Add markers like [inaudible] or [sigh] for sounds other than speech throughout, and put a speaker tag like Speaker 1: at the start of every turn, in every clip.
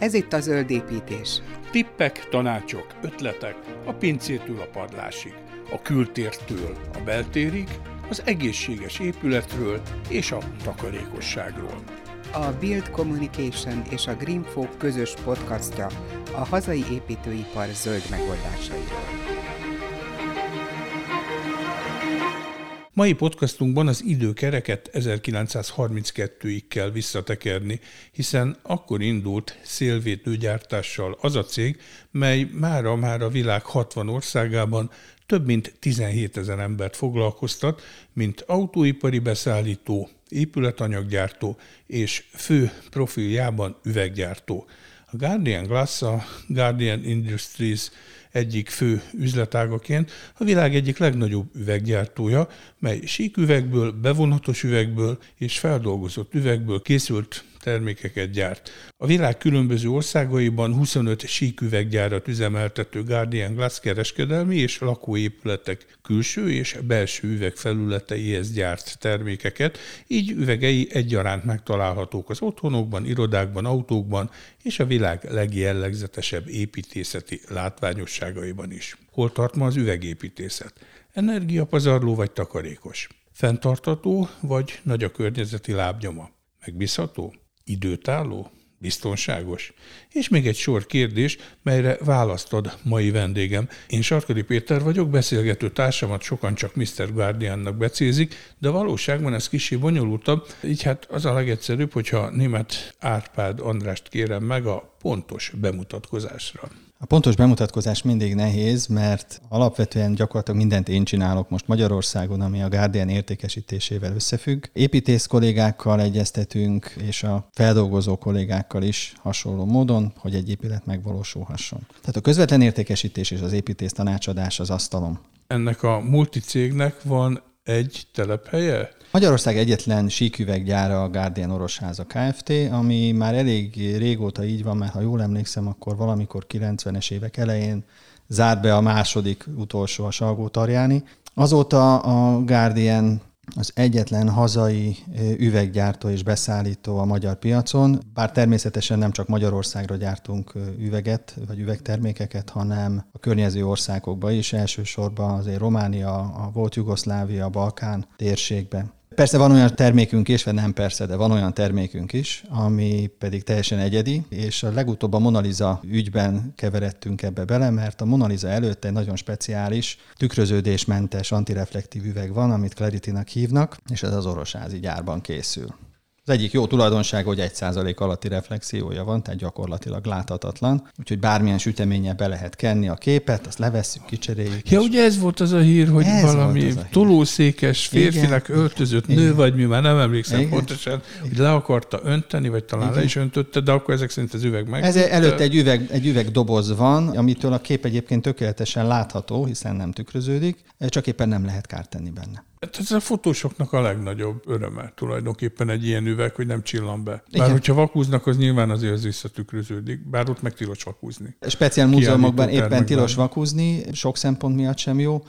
Speaker 1: Ez itt a zöld építés.
Speaker 2: Tippek, tanácsok, ötletek a pincétől a padlásig, a kültértől a beltérig, az egészséges épületről és a takarékosságról.
Speaker 1: A Build Communication és a Greenfolk közös podcastja a hazai építőipar zöld megoldásairól.
Speaker 2: Mai podcastunkban az időkereket 1932-ig kell visszatekerni, hiszen akkor indult szélvédőgyártással az a cég, mely mára már a világ 60 országában több mint 17 ezer embert foglalkoztat, mint autóipari beszállító, épületanyaggyártó és fő profiljában üveggyártó. A Guardian Glass, a Guardian Industries egyik fő üzletágaként a világ egyik legnagyobb üveggyártója, mely síküvegből, bevonatos üvegből és feldolgozott üvegből készült termékeket gyárt. A világ különböző országaiban 25 síküveggyárat üzemeltető Guardian Glass kereskedelmi és lakóépületek külső és belső üvegfelületeihez gyárt termékeket, így üvegei egyaránt megtalálhatók az otthonokban, irodákban, autókban és a világ legjellegzetesebb építészeti látványosságaiban is. Hol tart ma az üvegépítészet? Energiapazarló vagy takarékos? Fentartató vagy nagy a környezeti lábnyoma? Megbízható? Időtálló? Biztonságos? És még egy sor kérdés, melyre választod mai vendégem. Én Sarkadi Péter vagyok, beszélgető társamat sokan csak Mr. Guardiannak becézik, de valóságban ez kicsi bonyolultabb, így hát az a legegyszerűbb, hogyha német Árpád Andrást kérem meg a pontos bemutatkozásra.
Speaker 3: A pontos bemutatkozás mindig nehéz, mert alapvetően gyakorlatilag mindent én csinálok most Magyarországon, ami a Guardian értékesítésével összefügg. Építész kollégákkal egyeztetünk, és a feldolgozó kollégákkal is hasonló módon, hogy egy épület megvalósulhasson. Tehát a közvetlen értékesítés és az építész tanácsadás az asztalom.
Speaker 2: Ennek a multicégnek van egy telephelye?
Speaker 3: Magyarország egyetlen síküveggyára a Guardian Orosháza Kft., ami már elég régóta így van, mert ha jól emlékszem, akkor valamikor 90-es évek elején zárt be a második utolsó a Salgó Tarjáni. Azóta a Guardian az egyetlen hazai üveggyártó és beszállító a magyar piacon, bár természetesen nem csak Magyarországra gyártunk üveget, vagy üvegtermékeket, hanem a környező országokba is, elsősorban azért Románia, a volt Jugoszlávia, a Balkán térségbe. Persze van olyan termékünk is, vagy nem persze, de van olyan termékünk is, ami pedig teljesen egyedi, és a legutóbb a Monaliza ügyben keveredtünk ebbe bele, mert a Monaliza előtt egy nagyon speciális, tükröződésmentes antireflektív üveg van, amit Clarity-nak hívnak, és ez az orosházi gyárban készül. Az egyik jó tulajdonság, hogy 1% alatti reflexiója van, tehát gyakorlatilag láthatatlan, úgyhogy bármilyen süteménye be lehet kenni a képet, azt levesszük, kicseréljük.
Speaker 2: Ja, ugye ez volt az a hír, hogy ez valami hír. tolószékes, férfinak Igen. öltözött Igen. nő, vagy mi, már nem emlékszem Igen. pontosan, hogy le akarta önteni, vagy talán Igen. le is öntötte, de akkor ezek szerint az üveg meg.
Speaker 3: Ez előtt egy üveg, egy üveg doboz van, amitől a kép egyébként tökéletesen látható, hiszen nem tükröződik, csak éppen nem lehet kárt tenni benne.
Speaker 2: Hát ez a fotósoknak a legnagyobb öröme tulajdonképpen egy ilyen üveg, hogy nem csillan be. Bár Igen. hogyha vakúznak, az nyilván azért az visszatükröződik, bár ott meg tilos vakúzni.
Speaker 3: Speciál múzeumokban éppen tilos vakúzni, sok szempont miatt sem jó.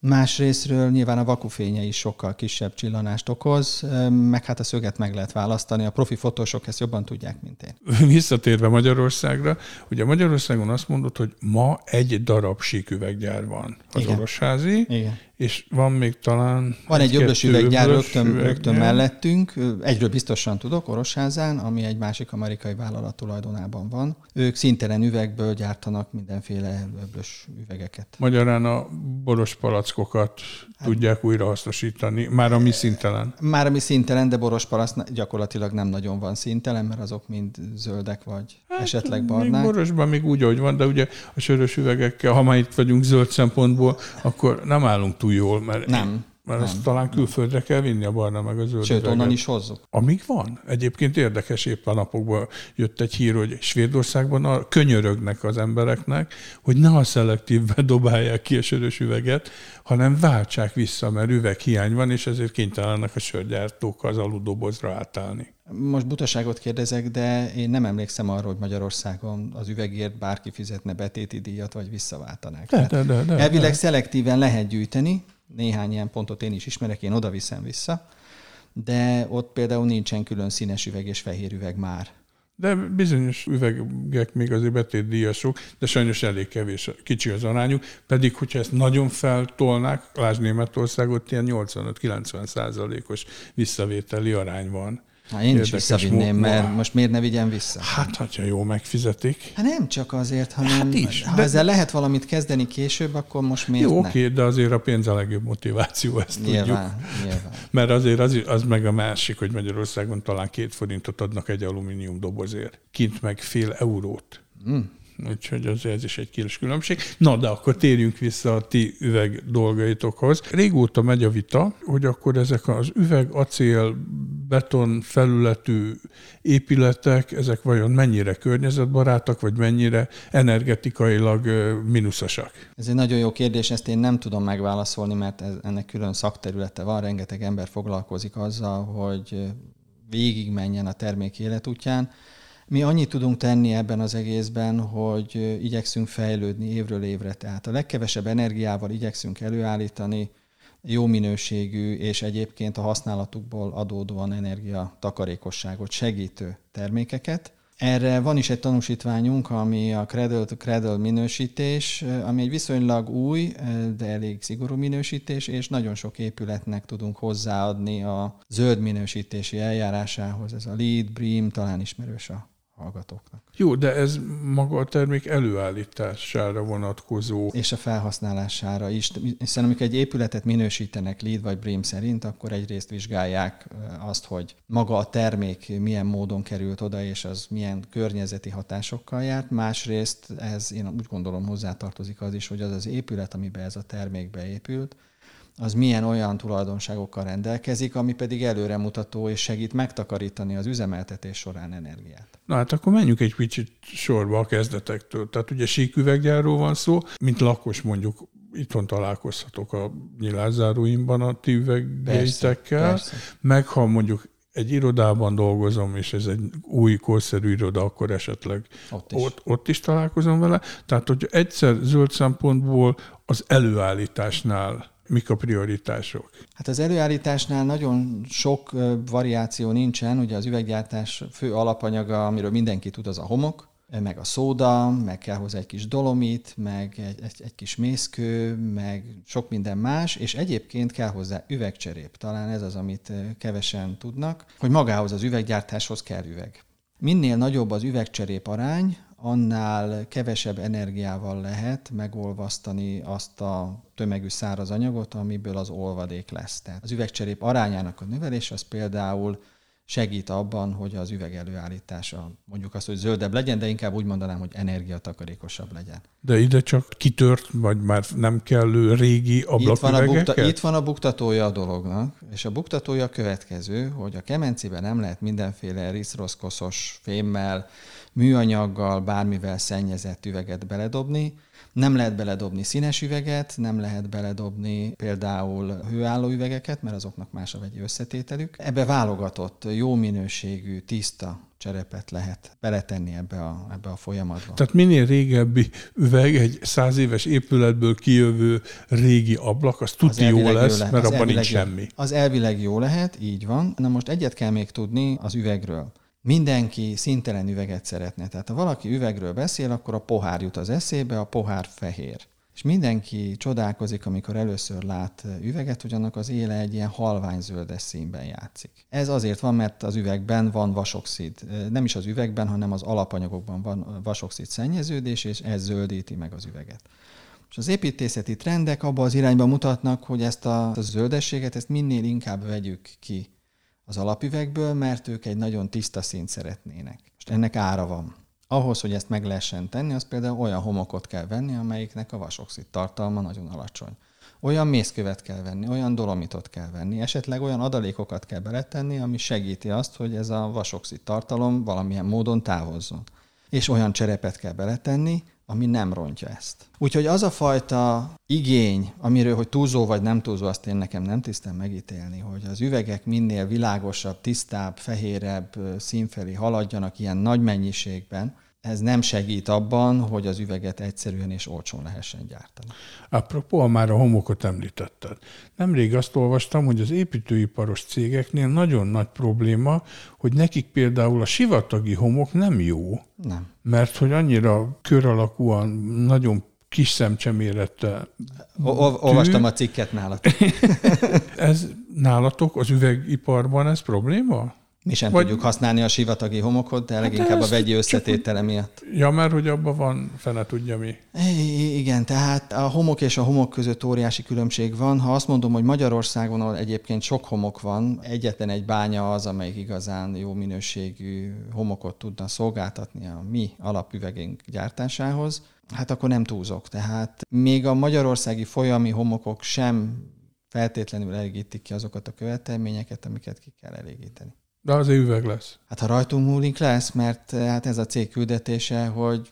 Speaker 3: Másrésztről nyilván a vakufénye is sokkal kisebb csillanást okoz, meg hát a szöget meg lehet választani. A profi fotósok ezt jobban tudják, mint én. [laughs]
Speaker 2: Visszatérve Magyarországra, ugye Magyarországon azt mondod, hogy ma egy darab síküveggyár van az Igen. Orosházi, Igen és van még talán...
Speaker 3: Van egy öblös üveggyár rögtön, rögtön mellettünk, egyről biztosan tudok, Orosházán, ami egy másik amerikai vállalat tulajdonában van. Ők szintelen üvegből gyártanak mindenféle öblös üvegeket.
Speaker 2: Magyarán a boros palackokat hát, tudják újrahasznosítani, már ami szintelen.
Speaker 3: Már ami szintelen, de boros palac gyakorlatilag nem nagyon van szintelen, mert azok mind zöldek vagy hát, esetleg barnák.
Speaker 2: Még borosban még úgy, ahogy van, de ugye a sörös üvegekkel, ha már itt vagyunk zöld szempontból, akkor nem állunk túl jól, mert
Speaker 3: nem.
Speaker 2: Mert nem. ezt talán külföldre kell vinni a barna meg a zöld.
Speaker 3: Sőt, üveget. onnan is hozzuk.
Speaker 2: Amíg van. Egyébként érdekes, épp a napokban jött egy hír, hogy Svédországban a könyörögnek az embereknek, hogy ne a szelektívbe [laughs] dobálják ki a sörös üveget, hanem váltsák vissza, mert üveghiány van, és ezért kénytelenek a sörgyártók az aludobozra átállni.
Speaker 3: Most butaságot kérdezek, de én nem emlékszem arra, hogy Magyarországon az üvegért bárki fizetne betéti díjat, vagy visszaváltanák.
Speaker 2: De, de, de, de,
Speaker 3: elvileg de. szelektíven lehet gyűjteni, néhány ilyen pontot én is ismerek, én oda viszem vissza, de ott például nincsen külön színes üveg és fehér üveg már.
Speaker 2: De bizonyos üvegek még azért betétdíjasok, de sajnos elég kevés, kicsi az arányuk, pedig hogyha ezt nagyon feltolnák, lásd Németországot, ilyen 85-90 százalékos visszavételi arány van.
Speaker 3: Hát én is visszavinném, mert most miért ne vigyen vissza?
Speaker 2: Hát, hogyha jó megfizetik.
Speaker 3: Hát nem csak azért, hanem hát
Speaker 2: is,
Speaker 3: ha
Speaker 2: de-
Speaker 3: ezzel lehet valamit kezdeni később, akkor most miért
Speaker 2: Jó,
Speaker 3: ne?
Speaker 2: oké, de azért a pénz a legjobb motiváció, ezt tudjuk.
Speaker 3: Nyilván, nyilván.
Speaker 2: Mert azért az, az meg a másik, hogy Magyarországon talán két forintot adnak egy alumínium dobozért. Kint meg fél eurót.
Speaker 3: Mm.
Speaker 2: Úgyhogy az, ez is egy kis különbség. Na, de akkor térjünk vissza a ti üveg dolgaitokhoz. Régóta megy a vita, hogy akkor ezek az üveg, acél, beton felületű épületek, ezek vajon mennyire környezetbarátak, vagy mennyire energetikailag mínuszosak?
Speaker 3: Ez egy nagyon jó kérdés, ezt én nem tudom megválaszolni, mert ez, ennek külön szakterülete van, rengeteg ember foglalkozik azzal, hogy végigmenjen a termék életútján. Mi annyit tudunk tenni ebben az egészben, hogy igyekszünk fejlődni évről évre, tehát a legkevesebb energiával igyekszünk előállítani jó minőségű és egyébként a használatukból adódóan energia takarékosságot segítő termékeket. Erre van is egy tanúsítványunk, ami a Cradle to Cradle minősítés, ami egy viszonylag új, de elég szigorú minősítés, és nagyon sok épületnek tudunk hozzáadni a zöld minősítési eljárásához. Ez a LEED, BREEAM, talán ismerős a hallgatóknak.
Speaker 2: Jó, de ez maga a termék előállítására vonatkozó.
Speaker 3: És a felhasználására is, hiszen amikor egy épületet minősítenek LEED vagy BREEAM szerint, akkor egyrészt vizsgálják azt, hogy maga a termék milyen módon került oda, és az milyen környezeti hatásokkal járt. Másrészt ez, én úgy gondolom, hozzátartozik az is, hogy az az épület, amiben ez a termék beépült, az milyen olyan tulajdonságokkal rendelkezik, ami pedig előremutató és segít megtakarítani az üzemeltetés során energiát.
Speaker 2: Na hát akkor menjünk egy kicsit sorba a kezdetektől. Tehát ugye síküveggyárról van szó, mint lakos mondjuk itthon találkozhatok a nyilászáróimban a ti üveggeitekkel,
Speaker 3: persze.
Speaker 2: meg ha mondjuk egy irodában dolgozom, és ez egy új, korszerű iroda, akkor esetleg
Speaker 3: Ott is.
Speaker 2: ott, ott is találkozom vele. Tehát, hogy egyszer zöld szempontból az előállításnál mik a prioritások?
Speaker 3: Hát az előállításnál nagyon sok variáció nincsen, ugye az üveggyártás fő alapanyaga, amiről mindenki tud, az a homok, meg a szóda, meg kell hozzá egy kis dolomit, meg egy, egy, egy kis mészkő, meg sok minden más, és egyébként kell hozzá üvegcserép. Talán ez az, amit kevesen tudnak, hogy magához az üveggyártáshoz kell üveg. Minél nagyobb az üvegcserép arány, annál kevesebb energiával lehet megolvasztani azt a tömegű száraz anyagot, amiből az olvadék lesz. Tehát az üvegcserép arányának a növelés az például segít abban, hogy az üveg előállítása mondjuk azt, hogy zöldebb legyen, de inkább úgy mondanám, hogy energiatakarékosabb legyen.
Speaker 2: De ide csak kitört, vagy már nem kellő régi
Speaker 3: Itt van, a
Speaker 2: ablaküvegeket?
Speaker 3: bukta, itt van a buktatója a dolognak, és a buktatója a következő, hogy a kemencében nem lehet mindenféle riszroszkoszos fémmel, műanyaggal, bármivel szennyezett üveget beledobni, nem lehet beledobni színes üveget, nem lehet beledobni például hőálló üvegeket, mert azoknak más a vegyi összetételük. Ebbe válogatott, jó minőségű, tiszta cserepet lehet beletenni ebbe a, ebbe a folyamatba.
Speaker 2: Tehát minél régebbi üveg, egy száz éves épületből kijövő régi ablak, az tuti jó lesz,
Speaker 3: lehet.
Speaker 2: mert abban nincs
Speaker 3: jó-
Speaker 2: semmi.
Speaker 3: Az elvileg jó lehet, így van. Na most egyet kell még tudni az üvegről. Mindenki szintelen üveget szeretne. Tehát ha valaki üvegről beszél, akkor a pohár jut az eszébe, a pohár fehér. És mindenki csodálkozik, amikor először lát üveget, hogy annak az éle egy ilyen halványzöldes színben játszik. Ez azért van, mert az üvegben van vasoxid. Nem is az üvegben, hanem az alapanyagokban van vasoxid szennyeződés, és ez zöldíti meg az üveget. És az építészeti trendek abba az irányba mutatnak, hogy ezt a, zöldességet, ezt minél inkább vegyük ki az alapüvegből, mert ők egy nagyon tiszta színt szeretnének. Most ennek ára van. Ahhoz, hogy ezt meg lehessen tenni, az például olyan homokot kell venni, amelyiknek a vasoxid tartalma nagyon alacsony. Olyan mészkövet kell venni, olyan dolomitot kell venni, esetleg olyan adalékokat kell beletenni, ami segíti azt, hogy ez a vasoxid tartalom valamilyen módon távozzon. És olyan cserepet kell beletenni, ami nem rontja ezt. Úgyhogy az a fajta igény, amiről, hogy túlzó vagy nem túlzó, azt én nekem nem tisztem megítélni, hogy az üvegek minél világosabb, tisztább, fehérebb szín felé haladjanak ilyen nagy mennyiségben, ez nem segít abban, hogy az üveget egyszerűen és olcsón lehessen gyártani.
Speaker 2: Apropó, már a homokot említetted. Nemrég azt olvastam, hogy az építőiparos cégeknél nagyon nagy probléma, hogy nekik például a sivatagi homok nem jó.
Speaker 3: Nem.
Speaker 2: Mert hogy annyira kör alakúan, nagyon kis szemcsemérette.
Speaker 3: Olvastam a cikket nálatok. [laughs]
Speaker 2: ez nálatok az üvegiparban ez probléma?
Speaker 3: Mi sem Vagy... tudjuk használni a sivatagi homokot, de hát leginkább a vegyi összetétele miatt.
Speaker 2: Ja, mert hogy abban van, fene tudja mi.
Speaker 3: I- igen, tehát a homok és a homok között óriási különbség van. Ha azt mondom, hogy Magyarországon, ahol egyébként sok homok van, egyetlen egy bánya az, amelyik igazán jó minőségű homokot tudna szolgáltatni a mi alapüvegénk gyártásához, hát akkor nem túlzok. Tehát még a magyarországi folyami homokok sem feltétlenül elégítik ki azokat a követelményeket, amiket ki kell elégíteni.
Speaker 2: De az üveg lesz.
Speaker 3: Hát ha rajtunk múlik lesz, mert eh, hát ez a cég küldetése, hogy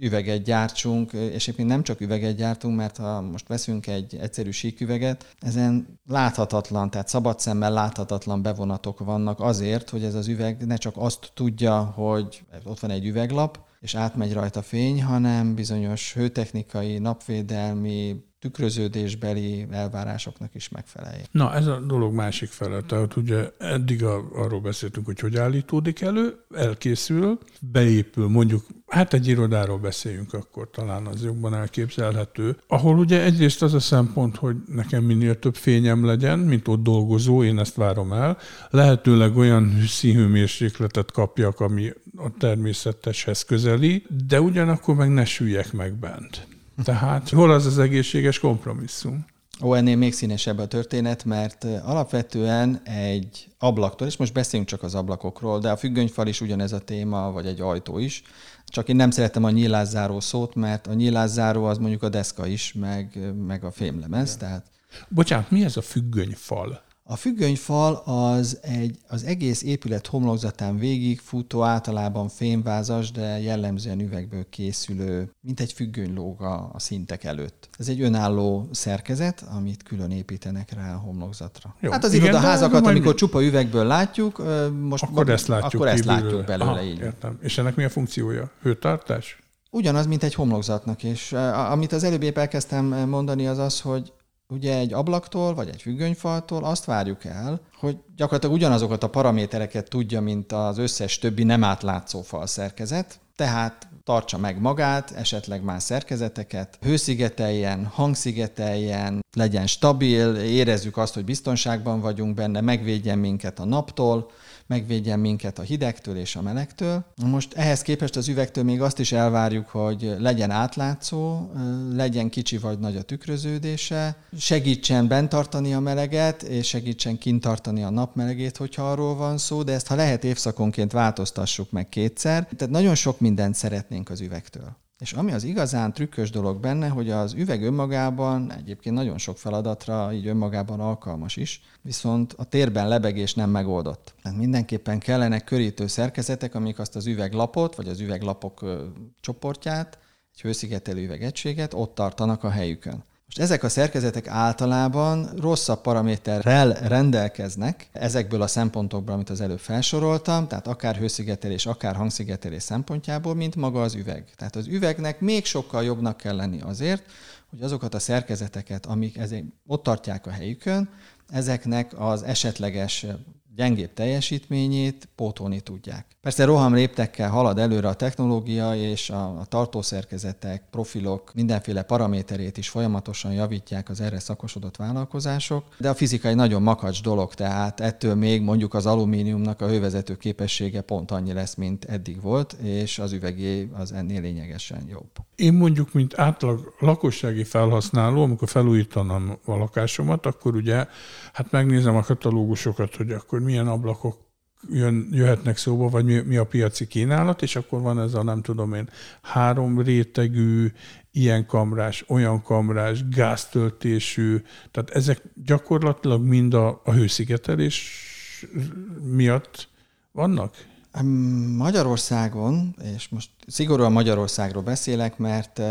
Speaker 3: üveget gyártsunk, és egyébként nem csak üveget gyártunk, mert ha most veszünk egy egyszerű síküveget, ezen láthatatlan, tehát szabad szemmel láthatatlan bevonatok vannak azért, hogy ez az üveg ne csak azt tudja, hogy ott van egy üveglap, és átmegy rajta fény, hanem bizonyos hőtechnikai, napvédelmi, tükröződésbeli elvárásoknak is megfeleljen.
Speaker 2: Na, ez a dolog másik fele. Tehát ugye eddig a, arról beszéltünk, hogy hogy állítódik elő, elkészül, beépül, mondjuk, hát egy irodáról beszéljünk akkor, talán az jobban elképzelhető, ahol ugye egyrészt az a szempont, hogy nekem minél több fényem legyen, mint ott dolgozó, én ezt várom el, lehetőleg olyan színhőmérsékletet kapjak, ami a természeteshez közeli, de ugyanakkor meg ne süljek meg bent. Tehát hol az az egészséges kompromisszum?
Speaker 3: Ó, ennél még színesebb a történet, mert alapvetően egy ablaktól, és most beszéljünk csak az ablakokról, de a függönyfal is ugyanez a téma, vagy egy ajtó is. Csak én nem szeretem a nyílászáró szót, mert a nyílászáró az mondjuk a deszka is, meg, meg a fémlemez. Tehát...
Speaker 2: Bocsánat, mi ez a függönyfal?
Speaker 3: A függönyfal az egy, az egész épület homlokzatán végig futó, általában fémvázas, de jellemzően üvegből készülő, mint egy függönylóg a, szintek előtt. Ez egy önálló szerkezet, amit külön építenek rá a homlokzatra. Jó, hát az igen, irodaházakat, amikor csupa üvegből látjuk, most
Speaker 2: akkor ezt látjuk,
Speaker 3: akkor ezt látjuk belőle. Aha, így.
Speaker 2: Értem. És ennek mi a funkciója? Hőtartás?
Speaker 3: Ugyanaz, mint egy homlokzatnak, és amit az előbb épp elkezdtem mondani, az az, hogy ugye egy ablaktól, vagy egy függönyfaltól azt várjuk el, hogy gyakorlatilag ugyanazokat a paramétereket tudja, mint az összes többi nem átlátszó falszerkezet, tehát tartsa meg magát, esetleg más szerkezeteket, hőszigeteljen, hangszigeteljen, legyen stabil, érezzük azt, hogy biztonságban vagyunk benne, megvédjen minket a naptól, megvédjen minket a hidegtől és a melegtől. Most ehhez képest az üvegtől még azt is elvárjuk, hogy legyen átlátszó, legyen kicsi vagy nagy a tükröződése, segítsen bent tartani a meleget, és segítsen kint tartani a napmelegét, hogyha arról van szó, de ezt ha lehet évszakonként változtassuk meg kétszer. Tehát nagyon sok mindent szeretnénk az üvegtől. És ami az igazán trükkös dolog benne, hogy az üveg önmagában egyébként nagyon sok feladatra így önmagában alkalmas is, viszont a térben lebegés nem megoldott. Tehát mindenképpen kellene körítő szerkezetek, amik azt az üveglapot, vagy az üveglapok csoportját, egy hőszigetelő üvegegységet ott tartanak a helyükön. Most ezek a szerkezetek általában rosszabb paraméterrel rendelkeznek ezekből a szempontokból, amit az előbb felsoroltam, tehát akár hőszigetelés, akár hangszigetelés szempontjából, mint maga az üveg. Tehát az üvegnek még sokkal jobbnak kell lenni azért, hogy azokat a szerkezeteket, amik ezek ott tartják a helyükön, ezeknek az esetleges gyengébb teljesítményét pótolni tudják. Persze roham léptekkel halad előre a technológia, és a, a tartószerkezetek, profilok mindenféle paraméterét is folyamatosan javítják az erre szakosodott vállalkozások, de a fizikai nagyon makacs dolog, tehát ettől még mondjuk az alumíniumnak a hővezető képessége pont annyi lesz, mint eddig volt, és az üvegé az ennél lényegesen jobb.
Speaker 2: Én mondjuk, mint átlag lakossági felhasználó, amikor felújítanám a lakásomat, akkor ugye hát megnézem a katalógusokat, hogy akkor milyen ablakok jön, jöhetnek szóba, vagy mi, mi a piaci kínálat, és akkor van ez a nem tudom én három rétegű, ilyen kamrás, olyan kamrás, gáztöltésű, tehát ezek gyakorlatilag mind a, a hőszigetelés miatt vannak?
Speaker 3: Magyarországon, és most szigorúan Magyarországról beszélek, mert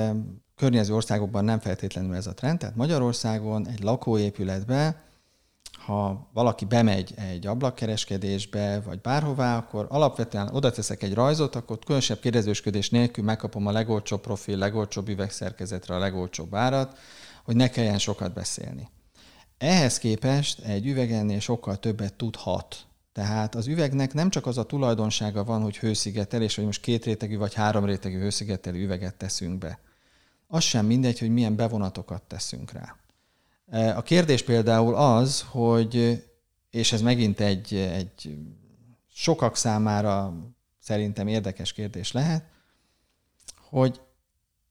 Speaker 3: környező országokban nem feltétlenül ez a trend, tehát Magyarországon egy lakóépületbe ha valaki bemegy egy ablakkereskedésbe, vagy bárhová, akkor alapvetően oda teszek egy rajzot, akkor különösebb kérdezősködés nélkül megkapom a legolcsóbb profil, legolcsóbb üvegszerkezetre a legolcsóbb árat, hogy ne kelljen sokat beszélni. Ehhez képest egy üvegennél sokkal többet tudhat. Tehát az üvegnek nem csak az a tulajdonsága van, hogy hőszigetelés, hogy most két rétegű vagy három rétegű hőszigetelő üveget teszünk be. Az sem mindegy, hogy milyen bevonatokat teszünk rá. E, a kérdés például az, hogy, és ez megint egy, egy sokak számára szerintem érdekes kérdés lehet, hogy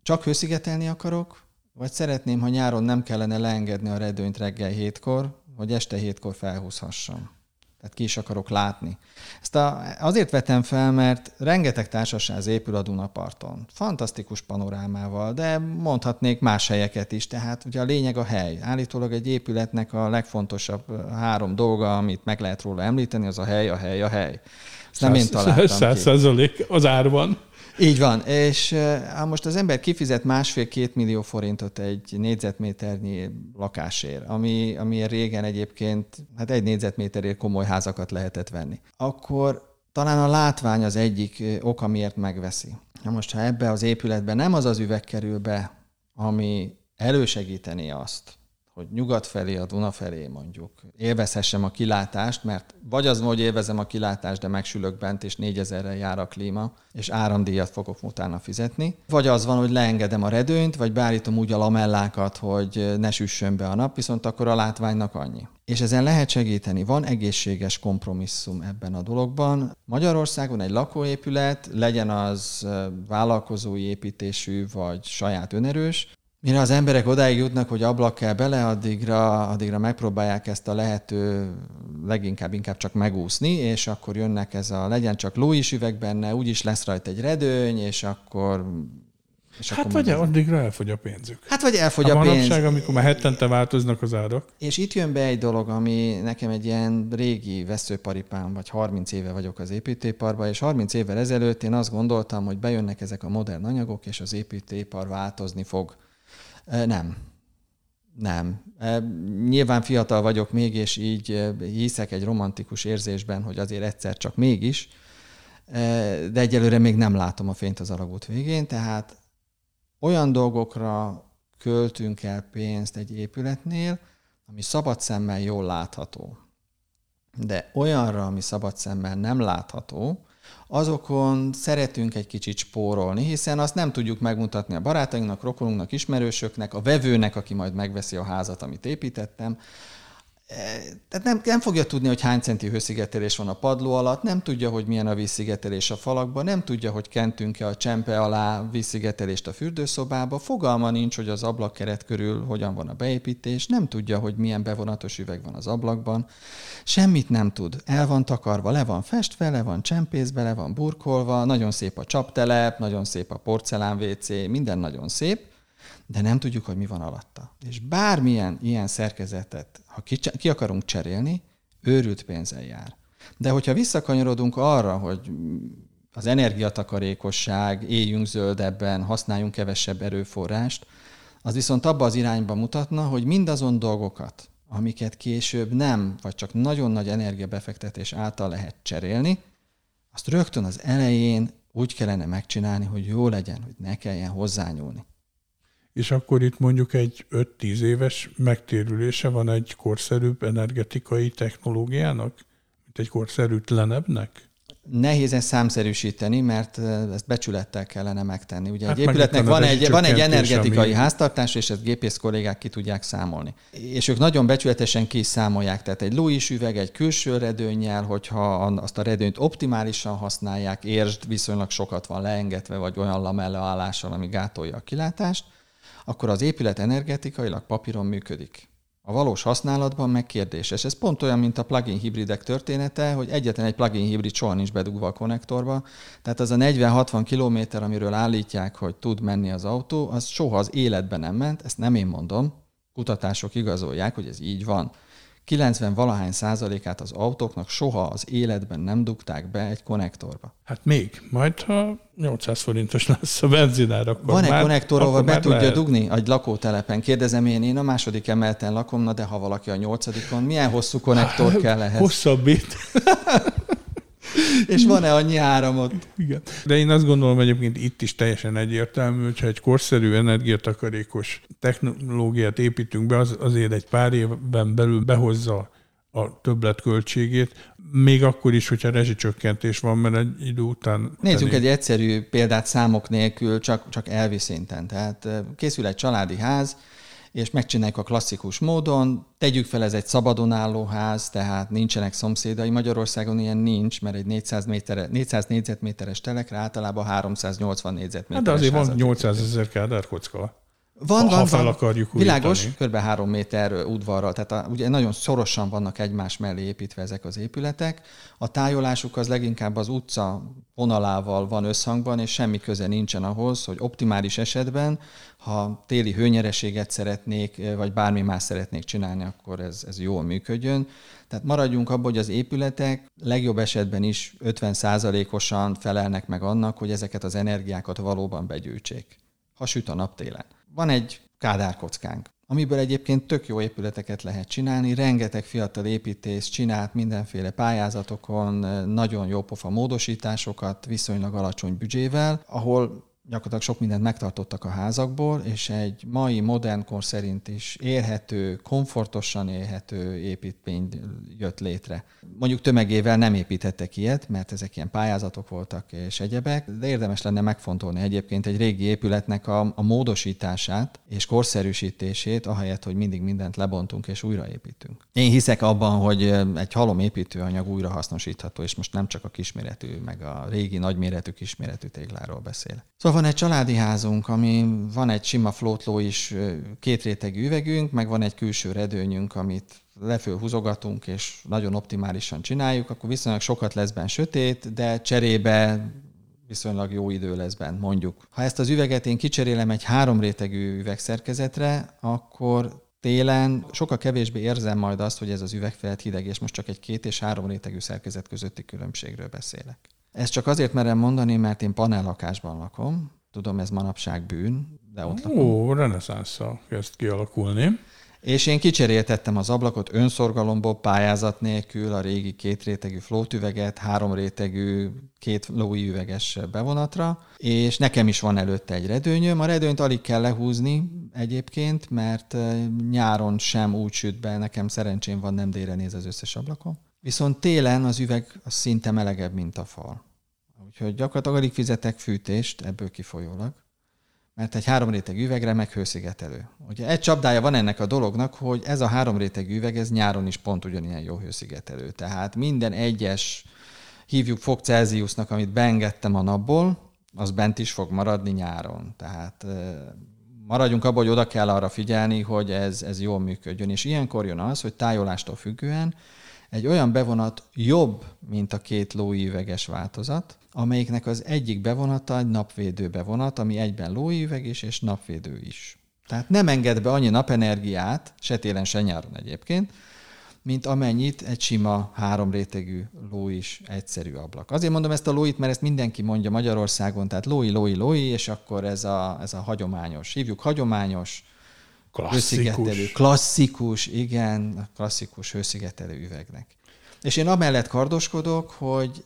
Speaker 3: csak hőszigetelni akarok, vagy szeretném, ha nyáron nem kellene leengedni a redőnyt reggel hétkor, hogy este hétkor felhúzhassam. Tehát ki is akarok látni. Ezt a, azért vetem fel, mert rengeteg társaság épül a Dunaparton. Fantasztikus panorámával, de mondhatnék más helyeket is. Tehát ugye a lényeg a hely. Állítólag egy épületnek a legfontosabb három dolga, amit meg lehet róla említeni, az a hely, a hely, a hely. Ezt nem én találtam
Speaker 2: Száz százalék az árban.
Speaker 3: Így van, és ha most az ember kifizet másfél-két millió forintot egy négyzetméternyi lakásért, ami, ami régen egyébként, hát egy négyzetméterért komoly házakat lehetett venni, akkor talán a látvány az egyik ok, miért megveszi. Na most, ha ebbe az épületbe nem az az üveg kerül be, ami elősegíteni azt, hogy nyugat felé, a Duna felé mondjuk élvezhessem a kilátást, mert vagy az, hogy élvezem a kilátást, de megsülök bent, és négyezerrel jár a klíma, és áramdíjat fogok utána fizetni. Vagy az van, hogy leengedem a redőnyt, vagy beállítom úgy a lamellákat, hogy ne süssön be a nap, viszont akkor a látványnak annyi. És ezen lehet segíteni. Van egészséges kompromisszum ebben a dologban. Magyarországon egy lakóépület, legyen az vállalkozói építésű vagy saját önerős, Mire az emberek odáig jutnak, hogy ablak kell bele, addigra, addigra megpróbálják ezt a lehető leginkább inkább csak megúszni, és akkor jönnek ez a legyen csak Louis üveg benne, úgyis lesz rajta egy redőny, és akkor
Speaker 2: és hát akkor vagy mondom, addigra elfogy a pénzük.
Speaker 3: Hát vagy elfogy hát a, a pénz.
Speaker 2: Manapság, amikor már hetente változnak az árak.
Speaker 3: És itt jön be egy dolog, ami nekem egy ilyen régi veszőparipám, vagy 30 éve vagyok az építőiparban, és 30 évvel ezelőtt én azt gondoltam, hogy bejönnek ezek a modern anyagok, és az építőipar változni fog. Nem. Nem. Nyilván fiatal vagyok még, és így hiszek egy romantikus érzésben, hogy azért egyszer csak mégis, de egyelőre még nem látom a fényt az alagút végén, tehát olyan dolgokra költünk el pénzt egy épületnél, ami szabad szemmel jól látható. De olyanra, ami szabad szemmel nem látható, azokon szeretünk egy kicsit spórolni, hiszen azt nem tudjuk megmutatni a barátainknak, rokonunknak, ismerősöknek, a vevőnek, aki majd megveszi a házat, amit építettem, tehát nem, nem fogja tudni, hogy hány centi hőszigetelés van a padló alatt, nem tudja, hogy milyen a vízszigetelés a falakban, nem tudja, hogy kentünk-e a csempe alá vízszigetelést a fürdőszobába, fogalma nincs, hogy az ablakkeret körül hogyan van a beépítés, nem tudja, hogy milyen bevonatos üveg van az ablakban, semmit nem tud. El van takarva, le van festve, le van csempészbe, le van burkolva, nagyon szép a csaptelep, nagyon szép a porcelán WC, minden nagyon szép, de nem tudjuk, hogy mi van alatta. És bármilyen ilyen szerkezetet, ha ki, ki akarunk cserélni, őrült pénzzel jár. De hogyha visszakanyarodunk arra, hogy az energiatakarékosság, éljünk zöldebben, használjunk kevesebb erőforrást, az viszont abba az irányba mutatna, hogy mindazon dolgokat, amiket később nem, vagy csak nagyon nagy energiabefektetés által lehet cserélni, azt rögtön az elején úgy kellene megcsinálni, hogy jó legyen, hogy ne kelljen hozzányúlni
Speaker 2: és akkor itt mondjuk egy 5-10 éves megtérülése van egy korszerűbb energetikai technológiának, mint egy korszerűtlenebbnek?
Speaker 3: Nehéz ezt számszerűsíteni, mert ezt becsülettel kellene megtenni. Ugye hát egy épületnek van egy, van egy energetikai ami... háztartás, és ezt gépész kollégák ki tudják számolni. És ők nagyon becsületesen ki is számolják. Tehát egy Louis üveg, egy külső redőnnyel, hogyha azt a redőnyt optimálisan használják, értsd, viszonylag sokat van leengedve, vagy olyan lamella állással, ami gátolja a kilátást, akkor az épület energetikailag papíron működik. A valós használatban meg kérdéses. Ez pont olyan, mint a plugin hibridek története, hogy egyetlen egy plugin hibrid soha nincs bedugva a konnektorba. Tehát az a 40-60 kilométer, amiről állítják, hogy tud menni az autó, az soha az életben nem ment, ezt nem én mondom. Kutatások igazolják, hogy ez így van. 90 valahány százalékát az autóknak soha az életben nem dugták be egy konnektorba.
Speaker 2: Hát még, majd ha 800 forintos lesz a benzinár, akkor
Speaker 3: Van egy konnektor, ahol be tudja
Speaker 2: lehet.
Speaker 3: dugni egy lakótelepen. Kérdezem én, én a második emeleten lakom, na de ha valaki a nyolcadikon, milyen hosszú konnektor kell ehhez?
Speaker 2: Hosszabbít. [laughs]
Speaker 3: És van-e annyi áramot?
Speaker 2: Igen. De én azt gondolom egyébként itt is teljesen egyértelmű, hogyha egy korszerű energiatakarékos technológiát építünk be, az azért egy pár évben belül behozza a többletköltségét, még akkor is, hogyha rezsicsökkentés van, mert egy idő után...
Speaker 3: Nézzünk egy egyszerű példát számok nélkül, csak, csak elvi szinten. Tehát ö, készül egy családi ház, és megcsináljuk a klasszikus módon, tegyük fel, ez egy szabadon álló ház, tehát nincsenek szomszédai. Magyarországon ilyen nincs, mert egy 400, métere, 400 négyzetméteres telekre általában 380 négyzetméteres
Speaker 2: Hát de azért van
Speaker 3: házat
Speaker 2: 800 ezer kádárkocka.
Speaker 3: Van,
Speaker 2: Ha-
Speaker 3: van,
Speaker 2: fel
Speaker 3: van.
Speaker 2: akarjuk
Speaker 3: Világos, kb. három méter udvarral, tehát a, ugye nagyon szorosan vannak egymás mellé építve ezek az épületek. A tájolásuk az leginkább az utca vonalával van összhangban, és semmi köze nincsen ahhoz, hogy optimális esetben, ha téli hőnyereséget szeretnék, vagy bármi más szeretnék csinálni, akkor ez, ez jól működjön. Tehát maradjunk abban, hogy az épületek legjobb esetben is 50%-osan felelnek meg annak, hogy ezeket az energiákat valóban begyűjtsék, ha süt a nap télen. Van egy kádárkockánk, amiből egyébként tök jó épületeket lehet csinálni, rengeteg fiatal építész csinált mindenféle pályázatokon nagyon jó pofa módosításokat viszonylag alacsony büdzsével, ahol gyakorlatilag sok mindent megtartottak a házakból, és egy mai modern kor szerint is élhető, komfortosan élhető építmény jött létre. Mondjuk tömegével nem építettek ilyet, mert ezek ilyen pályázatok voltak és egyebek, de érdemes lenne megfontolni egyébként egy régi épületnek a, a módosítását és korszerűsítését, ahelyett, hogy mindig mindent lebontunk és újraépítünk. Én hiszek abban, hogy egy halom építőanyag újrahasznosítható, és most nem csak a kisméretű, meg a régi nagyméretű kisméretű tégláról beszélek. Szóval van egy családi házunk, ami van egy sima flótló is, két rétegű üvegünk, meg van egy külső redőnyünk, amit leföl húzogatunk, és nagyon optimálisan csináljuk, akkor viszonylag sokat lesz benne sötét, de cserébe viszonylag jó idő lesz bent, mondjuk. Ha ezt az üveget én kicserélem egy három rétegű üvegszerkezetre, akkor télen sokkal kevésbé érzem majd azt, hogy ez az üvegfelt hideg, és most csak egy két és három rétegű szerkezet közötti különbségről beszélek. Ezt csak azért merem mondani, mert én panellakásban lakom. Tudom, ez manapság bűn, de ott lakom.
Speaker 2: Ó, reneszánszal kezd kialakulni.
Speaker 3: És én kicseréltettem az ablakot önszorgalomból pályázat nélkül a régi két rétegű flótüveget, három rétegű két lói üveges bevonatra, és nekem is van előtte egy redőnyöm. A redőnyt alig kell lehúzni egyébként, mert nyáron sem úgy süt be, nekem szerencsém van, nem délre néz az összes ablakom. Viszont télen az üveg az szinte melegebb, mint a fal. Úgyhogy gyakorlatilag alig fizetek fűtést ebből kifolyólag mert egy három réteg üvegre meg hőszigetelő. Ugye egy csapdája van ennek a dolognak, hogy ez a három réteg üveg, ez nyáron is pont ugyanilyen jó hőszigetelő. Tehát minden egyes, hívjuk fok Celsiusnak, amit beengedtem a napból, az bent is fog maradni nyáron. Tehát maradjunk abban, hogy oda kell arra figyelni, hogy ez, ez jól működjön. És ilyenkor jön az, hogy tájolástól függően egy olyan bevonat jobb, mint a két lói üveges változat, amelyiknek az egyik bevonata egy napvédő bevonat, ami egyben lói üveg is, és napvédő is. Tehát nem enged be annyi napenergiát, se télen, se nyáron egyébként, mint amennyit egy sima három rétegű lóis egyszerű ablak. Azért mondom ezt a lóit, mert ezt mindenki mondja Magyarországon, tehát lói, lói, lói, és akkor ez a, ez a hagyományos, hívjuk hagyományos, hőszigetelő, klasszikus, igen, klasszikus hőszigetelő üvegnek. És én amellett kardoskodok, hogy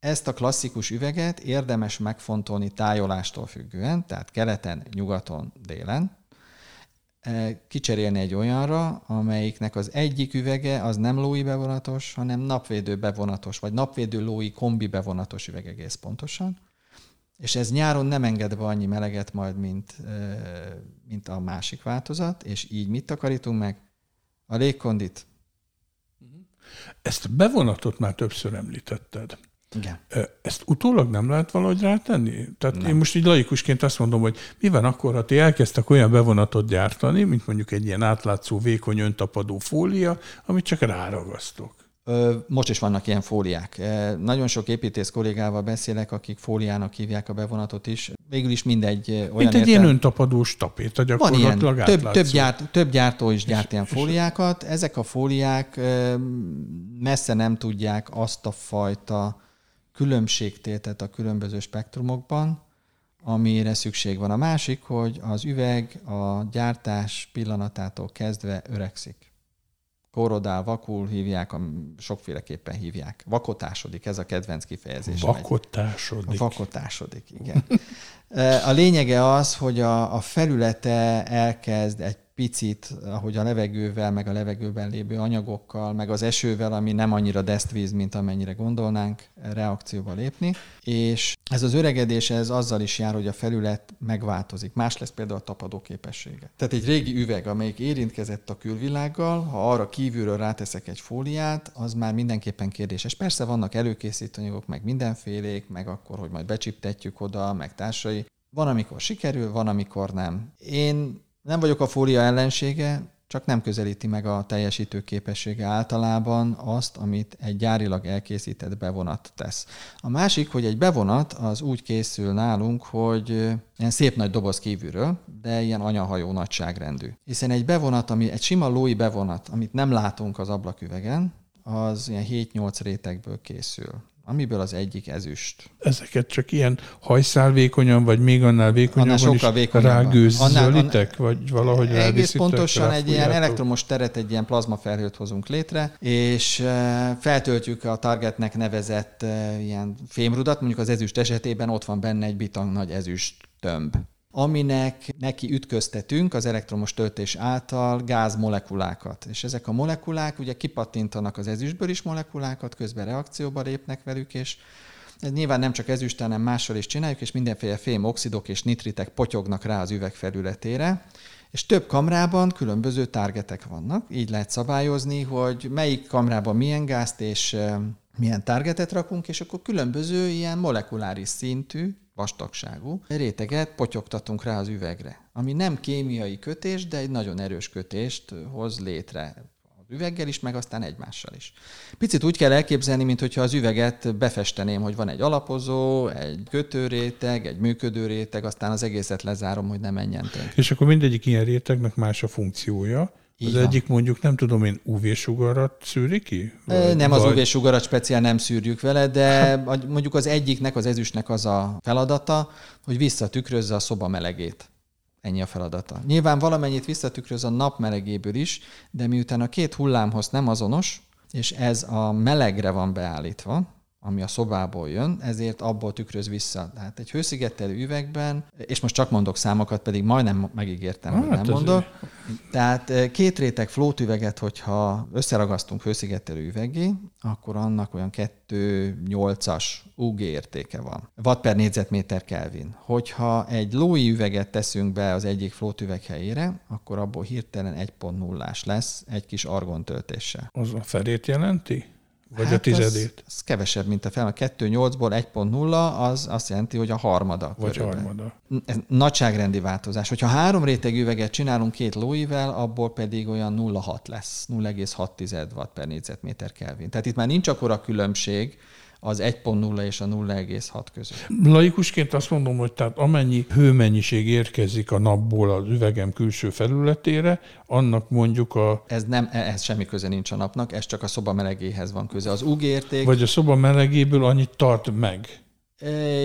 Speaker 3: ezt a klasszikus üveget érdemes megfontolni tájolástól függően, tehát keleten, nyugaton, délen, kicserélni egy olyanra, amelyiknek az egyik üvege az nem lói bevonatos, hanem napvédő bevonatos, vagy napvédő lói kombi bevonatos üveg egész pontosan. És ez nyáron nem enged be annyi meleget majd, mint, mint a másik változat, és így mit takarítunk meg? A légkondit.
Speaker 2: Ezt a bevonatot már többször említetted.
Speaker 3: Igen.
Speaker 2: Ezt utólag nem lehet valahogy rátenni? Tehát nem. én most így laikusként azt mondom, hogy mi van akkor, ha ti elkezdtek olyan bevonatot gyártani, mint mondjuk egy ilyen átlátszó, vékony, öntapadó fólia, amit csak ráragasztok.
Speaker 3: Most is vannak ilyen fóliák. Nagyon sok építész kollégával beszélek, akik fóliának hívják a bevonatot is. végül is mindegy olyan
Speaker 2: Mint egy ilyen öntapadós tapéta
Speaker 3: Van ilyen,
Speaker 2: gyakorlatilag
Speaker 3: több, több, gyárt, több gyártó is gyárt ilyen fóliákat. Ezek a fóliák messze nem tudják azt a fajta különbségtétet a különböző spektrumokban, amire szükség van. A másik, hogy az üveg a gyártás pillanatától kezdve öregszik. Korodál, vakul hívják, sokféleképpen hívják. Vakotásodik, ez a kedvenc kifejezés.
Speaker 2: Vakotásodik.
Speaker 3: Vakotásodik, igen. [laughs] A lényege az, hogy a, a felülete elkezd egy picit, ahogy a levegővel, meg a levegőben lévő anyagokkal, meg az esővel, ami nem annyira desztvíz, mint amennyire gondolnánk, reakcióba lépni. És ez az öregedés ez azzal is jár, hogy a felület megváltozik. Más lesz például a tapadó képessége. Tehát egy régi üveg, amelyik érintkezett a külvilággal, ha arra kívülről ráteszek egy fóliát, az már mindenképpen kérdéses. Persze vannak előkészítő anyagok, meg mindenfélék, meg akkor, hogy majd becsiptetjük oda, meg társai. Van, amikor sikerül, van, amikor nem. Én nem vagyok a fólia ellensége, csak nem közelíti meg a teljesítő képessége általában azt, amit egy gyárilag elkészített bevonat tesz. A másik, hogy egy bevonat az úgy készül nálunk, hogy ilyen szép nagy doboz kívülről, de ilyen anyahajó nagyságrendű. Hiszen egy bevonat, ami egy sima lói bevonat, amit nem látunk az ablaküvegen, az ilyen 7-8 rétegből készül amiből az egyik ezüst.
Speaker 2: Ezeket csak ilyen hajszálvékonyan, vagy még annál vékonyabban
Speaker 3: Annál sokkal vékonyabban.
Speaker 2: rágőzzölitek, vagy valahogy
Speaker 3: Egész pontosan egy ilyen elektromos teret, egy ilyen plazmafelhőt hozunk létre, és eh, feltöltjük a targetnek nevezett eh, ilyen fémrudat, mondjuk az ezüst esetében ott van benne egy bitang nagy ezüst tömb aminek neki ütköztetünk az elektromos töltés által gázmolekulákat. És ezek a molekulák ugye kipattintanak az ezüstből is molekulákat, közben reakcióba lépnek velük, és ez nyilván nem csak ezüst, hanem mással is csináljuk, és mindenféle fém oxidok és nitritek potyognak rá az üveg felületére, és több kamrában különböző targetek vannak. Így lehet szabályozni, hogy melyik kamrában milyen gázt és eh, milyen targetet rakunk, és akkor különböző ilyen molekuláris szintű, vastagságú réteget potyogtatunk rá az üvegre, ami nem kémiai kötés, de egy nagyon erős kötést hoz létre az üveggel is, meg aztán egymással is. Picit úgy kell elképzelni, mintha az üveget befesteném, hogy van egy alapozó, egy kötőréteg, egy működő réteg, aztán az egészet lezárom, hogy ne menjen tönkre.
Speaker 2: És akkor mindegyik ilyen rétegnek más a funkciója. Az
Speaker 3: van.
Speaker 2: egyik mondjuk, nem tudom én, UV-sugarat szűri ki?
Speaker 3: Vagy, nem az
Speaker 2: vagy-
Speaker 3: UV-sugarat speciál nem szűrjük vele, de [laughs] mondjuk az egyiknek, az ezüstnek az a feladata, hogy visszatükrözze a szoba melegét. Ennyi a feladata. Nyilván valamennyit visszatükröz a nap melegéből is, de miután a két hullámhoz nem azonos, és ez a melegre van beállítva, ami a szobából jön, ezért abból tükröz vissza. Tehát egy hőszigetelő üvegben, és most csak mondok számokat, pedig majdnem megígértem, hogy
Speaker 2: Hát
Speaker 3: nem
Speaker 2: ez-
Speaker 3: mondok. Tehát eh, két réteg flótüveget, hogyha összeragasztunk hőszigetelő üvegé, akkor annak olyan 2,8-as UG értéke van. Watt per négyzetméter Kelvin. Hogyha egy lói üveget teszünk be az egyik flótüveg helyére, akkor abból hirtelen 1.0-ás lesz egy kis argon töltéssel.
Speaker 2: Az a felét jelenti? Vagy
Speaker 3: Hát
Speaker 2: a tizedét?
Speaker 3: Az, az kevesebb, mint a fel. A 2.8-ból 1.0 az azt jelenti, hogy a harmada.
Speaker 2: Vagy
Speaker 3: körülbelül.
Speaker 2: harmada.
Speaker 3: Ez nagyságrendi változás. Hogyha három réteg üveget csinálunk két lóivel, abból pedig olyan 0,6 lesz. 0,6 watt per négyzetméter Kelvin. Tehát itt már nincs akkora különbség az 1.0 és a 0,6 között.
Speaker 2: Laikusként azt mondom, hogy tehát amennyi hőmennyiség érkezik a napból az üvegem külső felületére, annak mondjuk a,
Speaker 3: Ez nem, ehhez semmi köze nincs a napnak, ez csak a szoba melegéhez van köze. Az UG érték
Speaker 2: vagy a szoba melegéből annyit tart meg,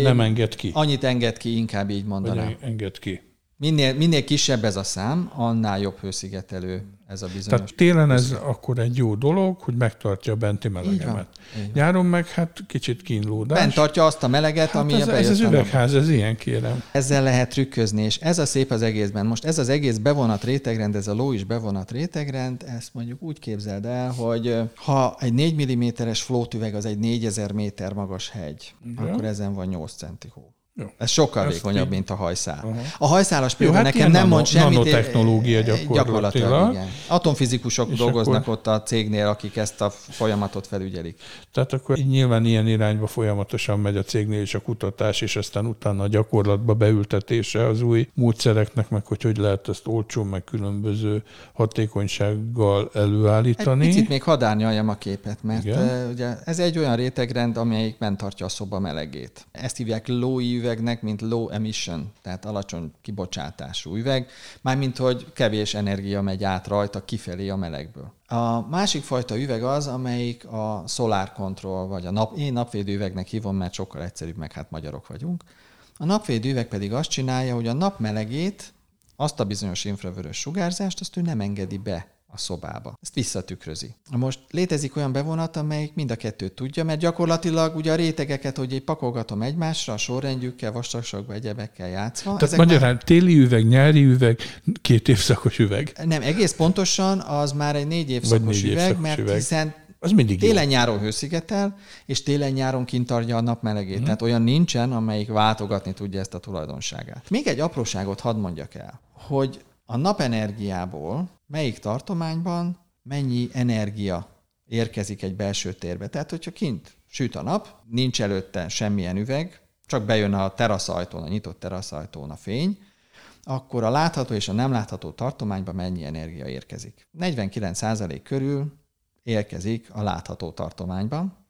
Speaker 2: nem enged ki.
Speaker 3: annyit enged ki, inkább így
Speaker 2: Vagy
Speaker 3: mondanám.
Speaker 2: enged ki.
Speaker 3: Minél, minél kisebb ez a szám, annál jobb hőszigetelő ez a bizonyos.
Speaker 2: Tehát télen ez akkor egy jó dolog, hogy megtartja a benti melegemet.
Speaker 3: Így van.
Speaker 2: Nyáron meg hát kicsit kínlódás.
Speaker 3: Bent tartja azt a meleget,
Speaker 2: hát
Speaker 3: ami
Speaker 2: ez, ez
Speaker 3: bejött
Speaker 2: az
Speaker 3: a napba.
Speaker 2: üvegház, ez ilyen kérem.
Speaker 3: Ezzel lehet trükközni, és ez a szép az egészben. Most ez az egész bevonat rétegrend, ez a ló is bevonat rétegrend, ezt mondjuk úgy képzeld el, hogy ha egy 4 mm-es flótüveg az egy 4000 méter magas hegy,
Speaker 2: Igen.
Speaker 3: akkor ezen van 8 centi hó.
Speaker 2: Jó.
Speaker 3: Ez sokkal
Speaker 2: Ezt
Speaker 3: vékonyabb,
Speaker 2: így-
Speaker 3: mint a hajszál.
Speaker 2: Aha.
Speaker 3: A hajszálas példa
Speaker 2: hát
Speaker 3: nekem nem
Speaker 2: nano-
Speaker 3: mond semmit.
Speaker 2: nanotechnológia
Speaker 3: eh,
Speaker 2: gyakorlatilag.
Speaker 3: igen. Atomfizikusok
Speaker 2: És
Speaker 3: dolgoznak
Speaker 2: akkor-
Speaker 3: ott a cégnél, akik ezt a folyamatot felügyelik.
Speaker 2: Tehát akkor nyilván ilyen irányba folyamatosan megy a cégnél is a kutatás, és aztán utána a gyakorlatba beültetése az új módszereknek, meg hogy hogy lehet ezt olcsón, meg különböző hatékonysággal
Speaker 3: Egy
Speaker 2: előállítani.
Speaker 3: picit még hadárnyaljam a képet, mert
Speaker 2: Igen.
Speaker 3: uh, ugye ez egy olyan rétegrend, amelyik bent tartja a szoba melegét. Ezt hívják lói üvegnek, mint low emission, tehát alacsony kibocsátású üveg, mármint hogy kevés energia megy át rajta kifelé a melegből. A másik fajta üveg az, amelyik a solar control, vagy a nap, én napvédő üvegnek hívom, mert sokkal egyszerűbb, meg hát magyarok vagyunk. A napvédő üveg pedig azt csinálja, hogy a nap melegét, azt a bizonyos infravörös sugárzást, azt ő nem engedi be a szobába. Ezt visszatükrözi. Most létezik olyan bevonat, amelyik mind a kettőt tudja, mert gyakorlatilag ugye a rétegeket, hogy egy pakolgatom egymásra, a sorrendjükkel, vastagságba, egyebekkel játszva.
Speaker 2: Tehát magyarán már... téli üveg, nyári üveg, két évszakos üveg.
Speaker 3: Nem, egész pontosan az már egy négy évszakos négy üveg, évszakos mert üveg. hiszen
Speaker 2: az mindig
Speaker 3: Télen-nyáron hőszigetel, és télen-nyáron kint tartja a nap melegét. Mm. Tehát olyan nincsen, amelyik váltogatni tudja ezt a tulajdonságát. Még egy apróságot hadd mondjak el, hogy a napenergiából melyik tartományban mennyi energia érkezik egy belső térbe. Tehát, hogyha kint süt a nap, nincs előtte semmilyen üveg, csak bejön a teraszajtón, a nyitott teraszajtón a fény, akkor a látható és a nem látható tartományban mennyi energia érkezik. 49% körül érkezik a látható tartományban,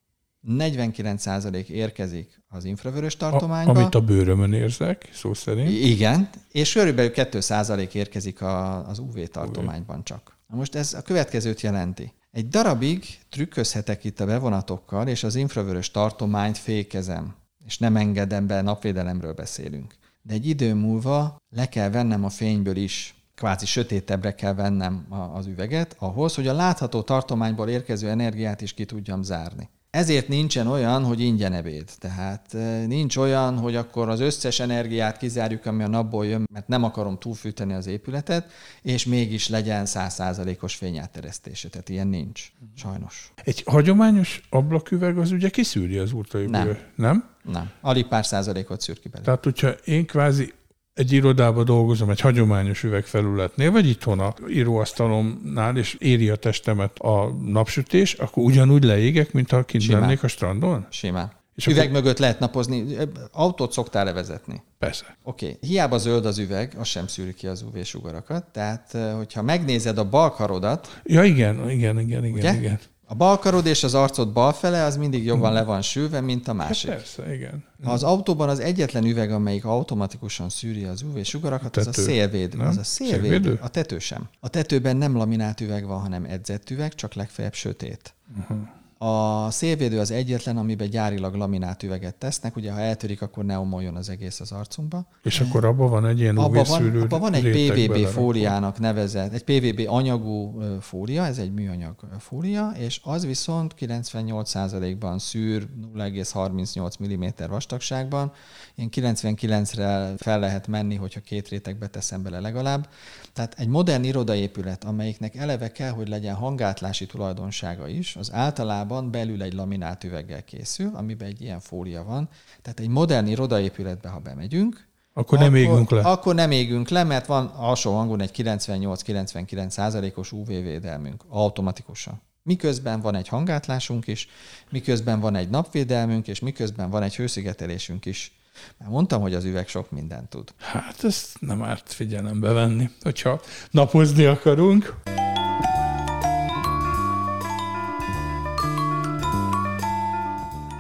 Speaker 3: 49% érkezik az infravörös tartományba.
Speaker 2: A, amit a bőrömön érzek, szó szerint.
Speaker 3: Igen, és körülbelül 2% érkezik a, az UV tartományban csak. Na most ez a következőt jelenti. Egy darabig trükközhetek itt a bevonatokkal, és az infravörös tartományt fékezem, és nem engedem be, napvédelemről beszélünk. De egy idő múlva le kell vennem a fényből is, kvázi sötétebbre kell vennem az üveget, ahhoz, hogy a látható tartományból érkező energiát is ki tudjam zárni. Ezért nincsen olyan, hogy ingyen ebéd. Tehát nincs olyan, hogy akkor az összes energiát kizárjuk, ami a napból jön, mert nem akarom túlfűteni az épületet, és mégis legyen százszázalékos fényátteresztése. Tehát ilyen nincs, sajnos.
Speaker 2: Egy hagyományos ablaküveg az ugye kiszűri az ultraüveg, nem. nem?
Speaker 3: Nem. Alig pár százalékot szűr ki belőle.
Speaker 2: Tehát, hogyha én kvázi egy irodában dolgozom, egy hagyományos üvegfelületnél, vagy itthon a íróasztalomnál, és éri a testemet a napsütés, akkor ugyanúgy leégek, mint ha kint Simán. lennék a strandon?
Speaker 3: Simán. És üveg akkor... mögött lehet napozni. Autót szoktál levezetni?
Speaker 2: Persze.
Speaker 3: Oké. Okay. Hiába zöld az üveg, az sem szűri ki az UV-sugarakat. Tehát, eh, hogyha megnézed a balkarodat...
Speaker 2: Ja, igen, igen, igen, igen, ugye? igen.
Speaker 3: A bal karod és az arcod bal fele az mindig jobban le van sülve, mint a hát másik.
Speaker 2: Hát persze, igen.
Speaker 3: Az autóban az egyetlen üveg, amelyik automatikusan szűri az UV sugarakat, Tető. az a szélvédő. Nem? Az a szélvédő. szélvédő. A tető sem. A tetőben nem laminált üveg van, hanem edzett üveg, csak legfeljebb sötét. Uh-huh. A szélvédő az egyetlen, amiben gyárilag laminát üveget tesznek, ugye ha eltörik, akkor ne omoljon az egész az arcunkba.
Speaker 2: És akkor abban van egy ilyen abba
Speaker 3: van, abba van egy PVB fóliának nevezett, egy PVB anyagú fólia, ez egy műanyag fólia, és az viszont 98%-ban szűr 0,38 mm vastagságban. Én 99-re fel lehet menni, hogyha két rétegbe teszem bele legalább. Tehát egy modern irodaépület, amelyiknek eleve kell, hogy legyen hangátlási tulajdonsága is, az általában belül egy laminált üveggel készül, amiben egy ilyen fólia van. Tehát egy modern irodaépületbe, ha bemegyünk,
Speaker 2: akkor nem égünk le.
Speaker 3: Akkor nem égünk le, mert van alsó hangon egy 98-99 százalékos UV védelmünk automatikusan. Miközben van egy hangátlásunk is, miközben van egy napvédelmünk, és miközben van egy hőszigetelésünk is. Már mondtam, hogy az üveg sok mindent tud.
Speaker 2: Hát ezt nem árt figyelembe venni, hogyha napozni akarunk.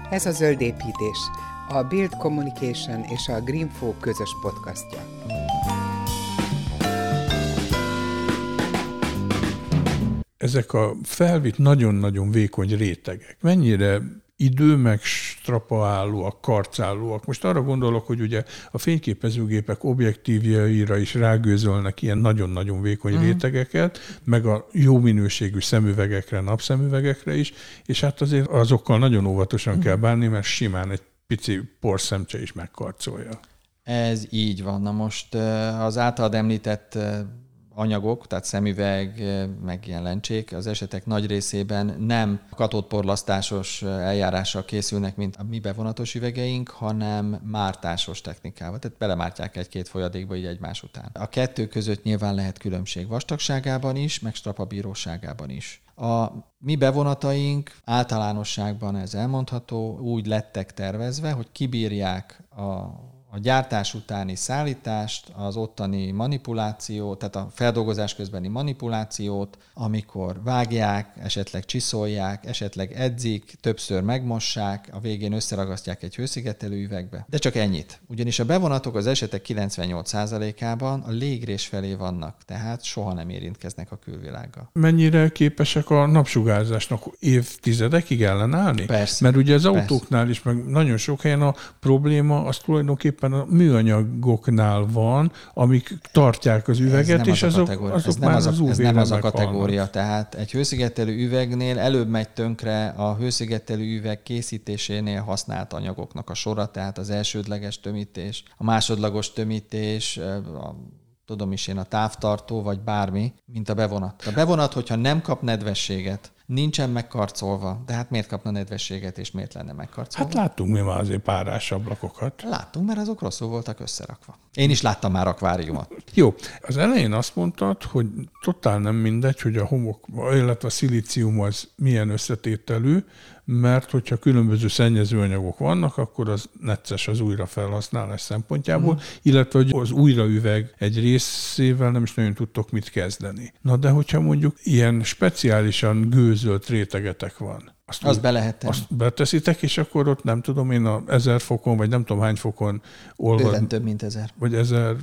Speaker 1: Ez a Zöld Építés, a Build Communication és a Greenfo közös podcastja.
Speaker 2: Ezek a felvitt nagyon-nagyon vékony rétegek mennyire idő meg strapaállóak, karcállóak. Most arra gondolok, hogy ugye a fényképezőgépek objektívjaira is rágőzölnek ilyen nagyon-nagyon vékony uh-huh. rétegeket, meg a jó minőségű szemüvegekre, napszemüvegekre is, és hát azért azokkal nagyon óvatosan uh-huh. kell bánni, mert simán egy pici porszemcse is megkarcolja.
Speaker 3: Ez így van. Na most az általad említett anyagok, tehát szemüveg, meg ilyen lencsék, az esetek nagy részében nem katódporlasztásos eljárással készülnek, mint a mi bevonatos üvegeink, hanem mártásos technikával. Tehát belemártják egy-két folyadékba így egymás után. A kettő között nyilván lehet különbség vastagságában is, meg strapabíróságában is. A mi bevonataink általánosságban ez elmondható, úgy lettek tervezve, hogy kibírják a a gyártás utáni szállítást, az ottani manipulációt, tehát a feldolgozás közbeni manipulációt, amikor vágják, esetleg csiszolják, esetleg edzik, többször megmossák, a végén összeragasztják egy hőszigetelő üvegbe. De csak ennyit. Ugyanis a bevonatok az esetek 98%-ában a légrés felé vannak, tehát soha nem érintkeznek a külvilággal.
Speaker 2: Mennyire képesek a napsugárzásnak évtizedekig ellenállni?
Speaker 3: Persze.
Speaker 2: Mert ugye az autóknál is, meg nagyon sok helyen a probléma az tulajdonképpen a műanyagoknál van, amik tartják az üveget, és
Speaker 3: az
Speaker 2: azok, azok
Speaker 3: ez nem
Speaker 2: már
Speaker 3: az, a,
Speaker 2: az
Speaker 3: ez nem az a kategória.
Speaker 2: meghalnak.
Speaker 3: Tehát egy hőszigetelő üvegnél előbb megy tönkre a hőszigetelő üveg készítésénél használt anyagoknak a sora, tehát az elsődleges tömítés, a másodlagos tömítés, a tudom is én, a távtartó, vagy bármi, mint a bevonat. A bevonat, hogyha nem kap nedvességet, nincsen megkarcolva, de hát miért kapna nedvességet, és miért lenne megkarcolva?
Speaker 2: Hát láttunk mi már azért párás ablakokat.
Speaker 3: Láttunk, mert azok rosszul voltak összerakva. Én is láttam már akváriumot.
Speaker 2: Jó, az elején azt mondtad, hogy totál nem mindegy, hogy a homok, illetve a szilícium az milyen összetételű, mert hogyha különböző szennyezőanyagok vannak, akkor az necces az újrafelhasználás szempontjából, mm. illetve hogy az újraüveg egy részével nem is nagyon tudtok mit kezdeni. Na de hogyha mondjuk ilyen speciálisan gőzölt rétegetek van,
Speaker 3: azt, azt be lehet tenni.
Speaker 2: Azt beteszitek, és akkor ott nem tudom én a ezer fokon, vagy nem tudom hány fokon olvad.
Speaker 3: Bőven több, mint ezer.
Speaker 2: Vagy ezer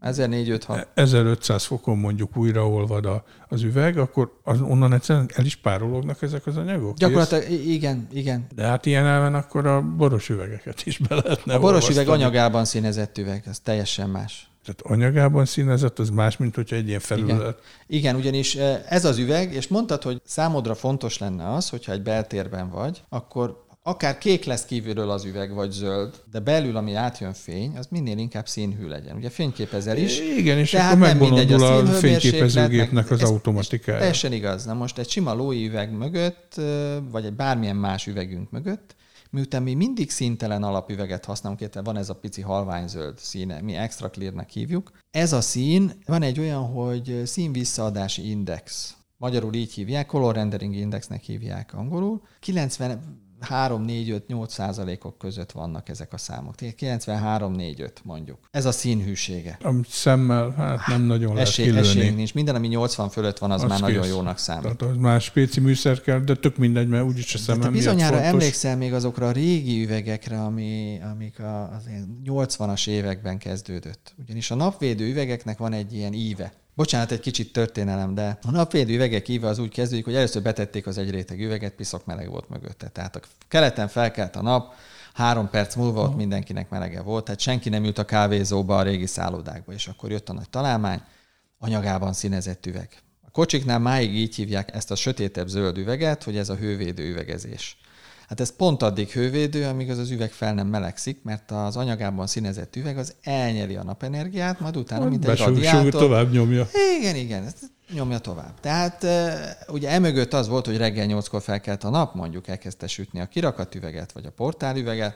Speaker 3: 1400
Speaker 2: 1500 fokon mondjuk újraolvad a, az üveg, akkor az, onnan egyszerűen el is párolognak ezek az anyagok?
Speaker 3: Gyakorlatilag Kész? igen, igen.
Speaker 2: De hát ilyen elven akkor a boros üvegeket is be lehetne
Speaker 3: A boros üveg anyagában színezett üveg, ez teljesen más.
Speaker 2: Tehát anyagában színezett, az más, mint hogyha egy ilyen felület.
Speaker 3: Igen. Igen, ugyanis ez az üveg, és mondtad, hogy számodra fontos lenne az, hogyha egy beltérben vagy, akkor akár kék lesz kívülről az üveg, vagy zöld, de belül, ami átjön fény, az minél inkább színhű legyen. Ugye fényképezel is.
Speaker 2: Igen, és akkor megbolondul a, a fényképezőgépnek az automatikája.
Speaker 3: Teljesen igaz. Na most egy sima lói üveg mögött, vagy egy bármilyen más üvegünk mögött, miután mi mindig színtelen alapüveget használunk, illetve van ez a pici halványzöld színe, mi extra clearnek hívjuk. Ez a szín, van egy olyan, hogy színvisszaadási index. Magyarul így hívják, color rendering indexnek hívják angolul. 90 3-4-5-8 százalékok között vannak ezek a számok. 93-4-5 mondjuk. Ez a színhűsége.
Speaker 2: A szemmel hát nem nagyon lehet
Speaker 3: esély,
Speaker 2: kilőni.
Speaker 3: Esély nincs. Minden, ami 80 fölött van, az, az már kész. nagyon jónak számít.
Speaker 2: Tehát az már spéci műszer kell, de tök mindegy, mert úgyis a szemmel
Speaker 3: de bizonyára fontos. emlékszel még azokra a régi üvegekre, ami, amik a, az 80-as években kezdődött. Ugyanis a napvédő üvegeknek van egy ilyen íve. Bocsánat, egy kicsit történelem, de a napvédő üvegek íve az úgy kezdődik, hogy először betették az egy réteg üveget, piszok meleg volt mögötte. Tehát a keleten felkelt a nap, három perc múlva ott mindenkinek melege volt, tehát senki nem ült a kávézóba, a régi szállodákba, és akkor jött a nagy találmány, anyagában színezett üveg. A kocsiknál máig így hívják ezt a sötétebb zöld üveget, hogy ez a hővédő üvegezés. Hát ez pont addig hővédő, amíg az az üveg fel nem melegszik, mert az anyagában színezett üveg az elnyeli a napenergiát, majd utána, mint egy radiátor.
Speaker 2: tovább nyomja.
Speaker 3: Igen, igen, ezt nyomja tovább. Tehát ugye emögött az volt, hogy reggel nyolckor felkelt a nap, mondjuk elkezdte sütni a kirakatüveget, vagy a portálüveget,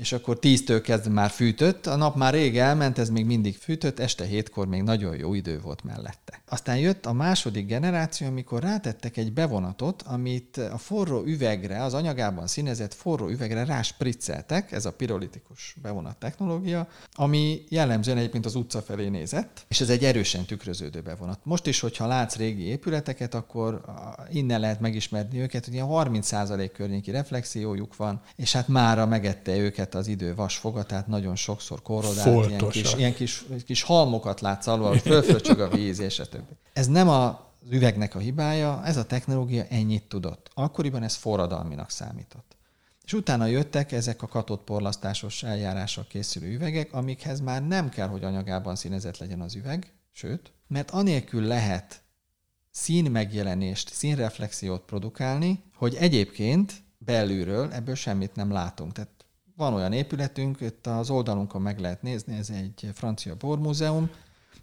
Speaker 3: és akkor tíztől kezdve már fűtött, a nap már rég elment, ez még mindig fűtött, este hétkor még nagyon jó idő volt mellette. Aztán jött a második generáció, amikor rátettek egy bevonatot, amit a forró üvegre, az anyagában színezett forró üvegre ráspricceltek, ez a pirolitikus bevonat technológia, ami jellemzően egyébként az utca felé nézett, és ez egy erősen tükröződő bevonat. Most is, hogyha látsz régi épületeket, akkor innen lehet megismerni őket, hogy ilyen 30% környéki reflexiójuk van, és hát mára megette őket az idő vasfoga, tehát nagyon sokszor korrodált, ilyen kis, ilyen kis, kis halmokat látsz alul, hogy fölfröcsög a víz, és a többi. Ez nem a az üvegnek a hibája, ez a technológia ennyit tudott. Akkoriban ez forradalminak számított. És utána jöttek ezek a katódporlasztásos eljárással készülő üvegek, amikhez már nem kell, hogy anyagában színezett legyen az üveg, sőt, mert anélkül lehet szín megjelenést, színreflexiót produkálni, hogy egyébként belülről ebből semmit nem látunk. Tehát van olyan épületünk, itt az oldalunkon meg lehet nézni, ez egy francia bormúzeum,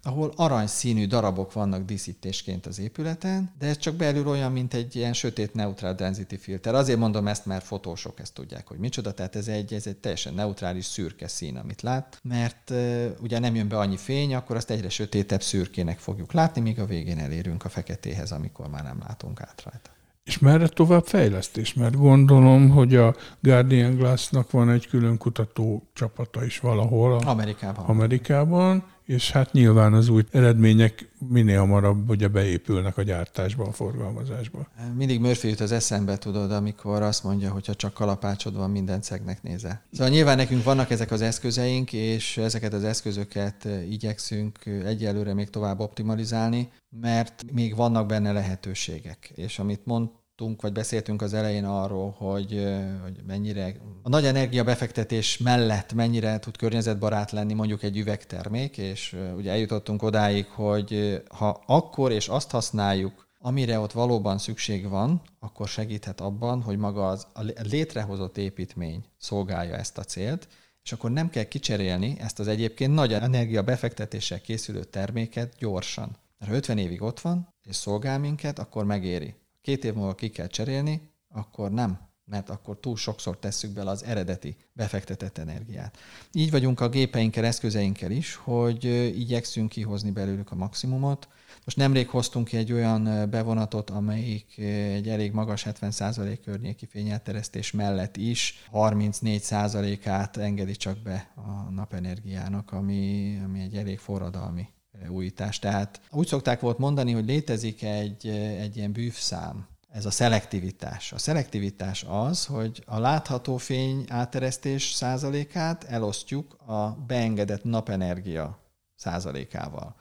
Speaker 3: ahol aranyszínű darabok vannak díszítésként az épületen, de ez csak belül olyan, mint egy ilyen sötét neutral density filter. Azért mondom ezt, mert fotósok ezt tudják, hogy micsoda, tehát ez egy, ez egy teljesen neutrális szürke szín, amit lát, mert uh, ugye nem jön be annyi fény, akkor azt egyre sötétebb szürkének fogjuk látni, míg a végén elérünk a feketéhez, amikor már nem látunk át rajta.
Speaker 2: És merre tovább fejlesztés? Mert gondolom, hogy a Guardian Glass-nak van egy külön kutató csapata is valahol. A
Speaker 3: Amerikában.
Speaker 2: Amerikában, és hát nyilván az új eredmények minél hamarabb ugye beépülnek a gyártásba, a forgalmazásba.
Speaker 3: Mindig Murphy jut az eszembe, tudod, amikor azt mondja, hogy ha csak kalapácsod van, minden cegnek néze. Szóval nyilván nekünk vannak ezek az eszközeink, és ezeket az eszközöket igyekszünk egyelőre még tovább optimalizálni, mert még vannak benne lehetőségek. És amit mond, tudtunk, vagy beszéltünk az elején arról, hogy, hogy mennyire a nagy energia befektetés mellett mennyire tud környezetbarát lenni mondjuk egy üvegtermék, és ugye eljutottunk odáig, hogy ha akkor és azt használjuk, amire ott valóban szükség van, akkor segíthet abban, hogy maga az, a létrehozott építmény szolgálja ezt a célt, és akkor nem kell kicserélni ezt az egyébként nagy energia befektetéssel készülő terméket gyorsan. Mert ha 50 évig ott van, és szolgál minket, akkor megéri két év múlva ki kell cserélni, akkor nem, mert akkor túl sokszor tesszük bele az eredeti befektetett energiát. Így vagyunk a gépeinkkel, eszközeinkkel is, hogy igyekszünk kihozni belőlük a maximumot. Most nemrég hoztunk ki egy olyan bevonatot, amelyik egy elég magas 70% környéki fényelteresztés mellett is 34%-át engedi csak be a napenergiának, ami, ami egy elég forradalmi újítás. Tehát úgy szokták volt mondani, hogy létezik egy, egy ilyen bűvszám, ez a szelektivitás. A szelektivitás az, hogy a látható fény áteresztés százalékát elosztjuk a beengedett napenergia százalékával.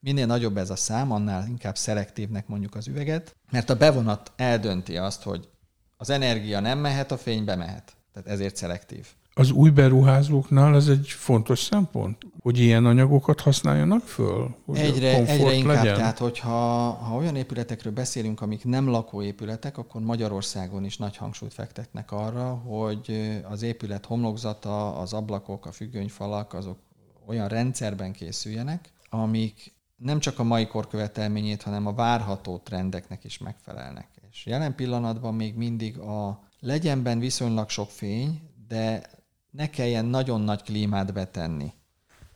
Speaker 3: Minél nagyobb ez a szám, annál inkább szelektívnek mondjuk az üveget, mert a bevonat eldönti azt, hogy az energia nem mehet, a fény bemehet. Tehát ezért szelektív.
Speaker 2: Az új beruházóknál ez egy fontos szempont, hogy ilyen anyagokat használjanak föl?
Speaker 3: Hogy egyre, egyre inkább, legyen? tehát hogyha ha olyan épületekről beszélünk, amik nem lakóépületek, akkor Magyarországon is nagy hangsúlyt fektetnek arra, hogy az épület homlokzata, az ablakok, a függönyfalak, azok olyan rendszerben készüljenek, amik nem csak a mai kor követelményét, hanem a várható trendeknek is megfelelnek. És jelen pillanatban még mindig a legyenben viszonylag sok fény, de ne kelljen nagyon nagy klímát betenni.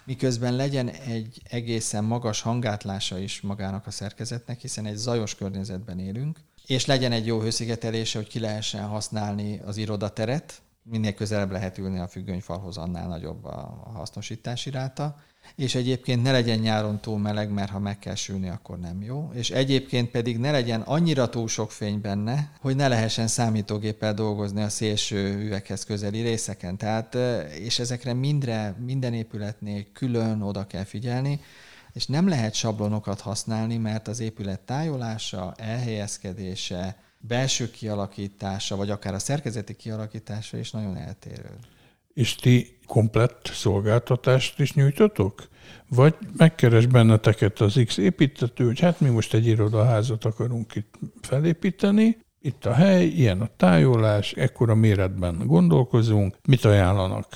Speaker 3: Miközben legyen egy egészen magas hangátlása is magának a szerkezetnek, hiszen egy zajos környezetben élünk, és legyen egy jó hőszigetelése, hogy ki lehessen használni az irodateret, minél közelebb lehet ülni a függönyfalhoz, annál nagyobb a hasznosítási ráta, és egyébként ne legyen nyáron túl meleg, mert ha meg kell sülni, akkor nem jó, és egyébként pedig ne legyen annyira túl sok fény benne, hogy ne lehessen számítógéppel dolgozni a szélső üveghez közeli részeken. Tehát, és ezekre mindre, minden épületnél külön oda kell figyelni, és nem lehet sablonokat használni, mert az épület tájolása, elhelyezkedése, belső kialakítása, vagy akár a szerkezeti kialakítása is nagyon eltérő.
Speaker 2: És ti komplett szolgáltatást is nyújtotok? Vagy megkeres benneteket az X építető, hogy hát mi most egy irodaházat akarunk itt felépíteni, itt a hely, ilyen a tájolás, ekkora méretben gondolkozunk, mit ajánlanak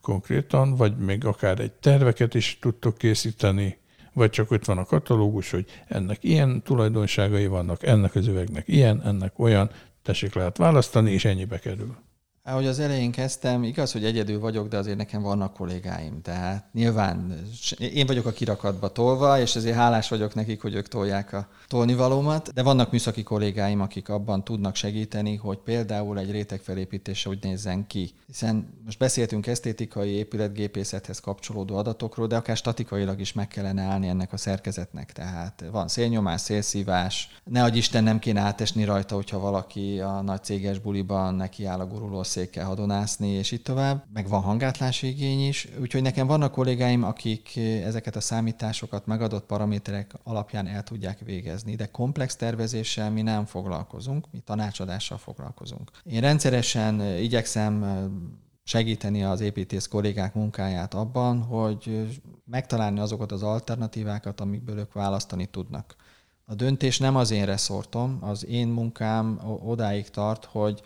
Speaker 2: konkrétan, vagy még akár egy terveket is tudtok készíteni, vagy csak ott van a katalógus, hogy ennek ilyen tulajdonságai vannak, ennek az üvegnek ilyen, ennek olyan, tessék lehet választani, és ennyibe kerül.
Speaker 3: Ahogy az elején kezdtem, igaz, hogy egyedül vagyok, de azért nekem vannak kollégáim. Tehát nyilván én vagyok a kirakatba tolva, és ezért hálás vagyok nekik, hogy ők tolják a tolnivalómat, de vannak műszaki kollégáim, akik abban tudnak segíteni, hogy például egy rétegfelépítése úgy nézzen ki. Hiszen most beszéltünk esztétikai épületgépészethez kapcsolódó adatokról, de akár statikailag is meg kellene állni ennek a szerkezetnek. Tehát van szélnyomás, szélszívás, ne adj Isten nem kéne átesni rajta, hogyha valaki a nagy céges buliban nekiáll a guruló székkel hadonászni, és itt tovább. Meg van hangátlási igény is, úgyhogy nekem vannak kollégáim, akik ezeket a számításokat megadott paraméterek alapján el tudják végezni, de komplex tervezéssel mi nem foglalkozunk, mi tanácsadással foglalkozunk. Én rendszeresen igyekszem segíteni az építész kollégák munkáját abban, hogy megtalálni azokat az alternatívákat, amikből ők választani tudnak. A döntés nem az én reszortom, az én munkám odáig tart, hogy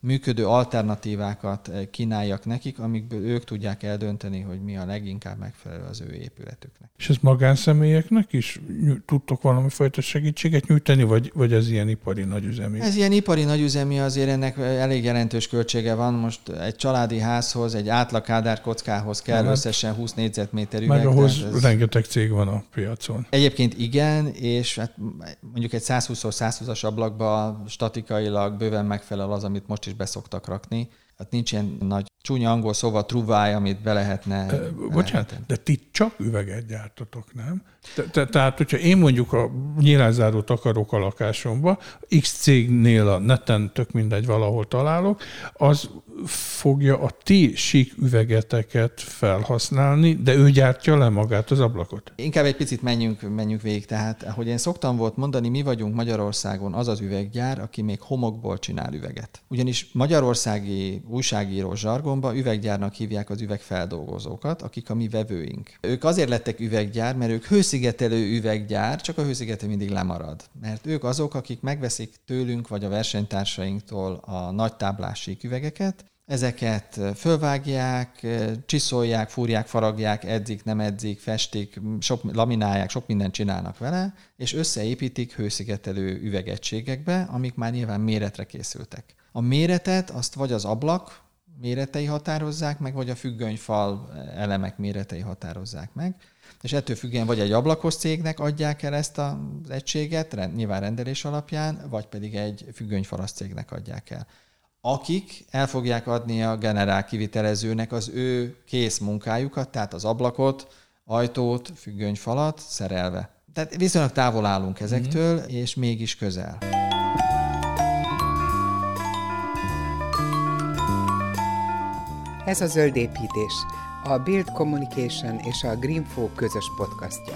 Speaker 3: működő alternatívákat kínáljak nekik, amikből ők tudják eldönteni, hogy mi a leginkább megfelelő az ő épületüknek.
Speaker 2: És ez magánszemélyeknek is tudtok valami fajta segítséget nyújtani, vagy, vagy ez ilyen ipari nagyüzemi?
Speaker 3: Ez ilyen ipari nagyüzemi, azért ennek elég jelentős költsége van. Most egy családi házhoz, egy átlag kádár kockához kell hát, összesen 20 négyzetméter üveg.
Speaker 2: Meg ahhoz ez... rengeteg cég van a piacon.
Speaker 3: Egyébként igen, és hát mondjuk egy 120-120-as ablakba statikailag bőven megfelel az, amit most is beszoktak rakni. Hát nincs ilyen nagy csúnya angol szóval truváj, amit be lehetne... E,
Speaker 2: bocsánat, lehetne. de ti csak üveget gyártatok, nem? Te, te, tehát, hogyha én mondjuk a nyílászárót akarok a lakásomba, X cégnél a neten, tök mindegy, valahol találok, az fogja a ti sík üvegeteket felhasználni, de ő gyártja le magát az ablakot?
Speaker 3: Inkább egy picit menjünk, menjünk végig. Tehát, ahogy én szoktam volt mondani, mi vagyunk Magyarországon az az üveggyár, aki még homokból csinál üveget. Ugyanis magyarországi újságíró zsargonba üveggyárnak hívják az üvegfeldolgozókat, akik a mi vevőink. Ők azért lettek üveggyár, mert ők hőszigetelő üveggyár, csak a hőszigetelő mindig lemarad. Mert ők azok, akik megveszik tőlünk vagy a versenytársainktól a nagy táblás üvegeket, Ezeket fölvágják, csiszolják, fúrják, faragják, edzik, nem edzik, festik, sok, laminálják, sok mindent csinálnak vele, és összeépítik hőszigetelő üvegegységekbe, amik már nyilván méretre készültek. A méretet azt vagy az ablak méretei határozzák meg, vagy a függönyfal elemek méretei határozzák meg, és ettől függően vagy egy ablakos cégnek adják el ezt az egységet, nyilván rendelés alapján, vagy pedig egy függönyfalas cégnek adják el akik el fogják adni a generál kivitelezőnek az ő kész munkájukat, tehát az ablakot, ajtót, függönyfalat szerelve. Tehát viszonylag távol állunk ezektől, mm. és mégis közel.
Speaker 1: Ez a Zöld Építés, a Build Communication és a Greenfo közös podcastja.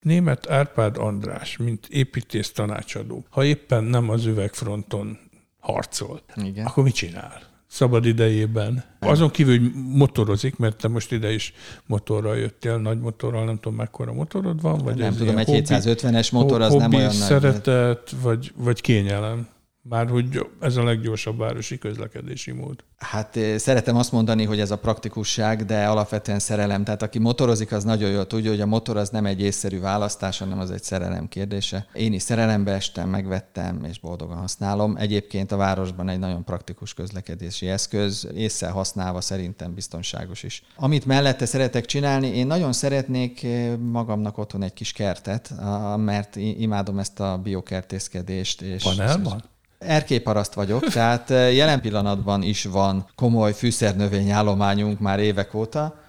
Speaker 2: Német Árpád András, mint építész tanácsadó, ha éppen nem az üvegfronton harcol, Igen. akkor mit csinál? szabad idejében. Azon kívül, hogy motorozik, mert te most ide is motorral jöttél, nagy motorral, nem tudom mekkora motorod van, vagy
Speaker 3: nem tudom, egy 750-es motor az nem olyan
Speaker 2: nagy. szeretet, vagy, vagy kényelem? Már hogy ez a leggyorsabb városi közlekedési mód.
Speaker 3: Hát eh, szeretem azt mondani, hogy ez a praktikusság, de alapvetően szerelem. Tehát aki motorozik, az nagyon jól tudja, hogy a motor az nem egy észszerű választás, hanem az egy szerelem kérdése. Én is szerelembe estem, megvettem, és boldogan használom. Egyébként a városban egy nagyon praktikus közlekedési eszköz, észre használva szerintem biztonságos is. Amit mellette szeretek csinálni, én nagyon szeretnék eh, magamnak otthon egy kis kertet, mert imádom ezt a biokertészkedést. És
Speaker 2: Panelban?
Speaker 3: Erkélyparaszt vagyok, tehát eh, jelen pillanatban is van komoly fűszernövényállományunk már évek óta,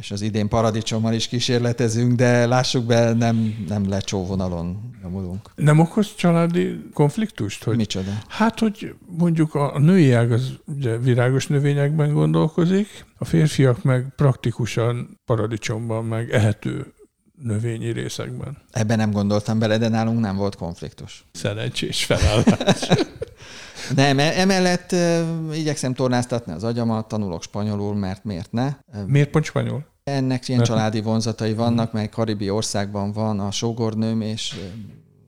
Speaker 3: és az idén paradicsommal is kísérletezünk, de lássuk be, nem, nem lecsóvonalon nyomulunk.
Speaker 2: Nem okoz családi konfliktust?
Speaker 3: Hogy, Micsoda?
Speaker 2: Hát, hogy mondjuk a női ág az ugye virágos növényekben gondolkozik, a férfiak meg praktikusan paradicsomban, meg ehető növényi részekben.
Speaker 3: Ebben nem gondoltam bele, de nálunk nem volt konfliktus.
Speaker 2: Szerencsés felállás. [laughs]
Speaker 3: nem, e- emellett igyekszem tornáztatni az agyamat, tanulok spanyolul, mert miért ne?
Speaker 2: Miért pont spanyol?
Speaker 3: Ennek ilyen családi vonzatai vannak, mert karibi országban van a sógornőm, és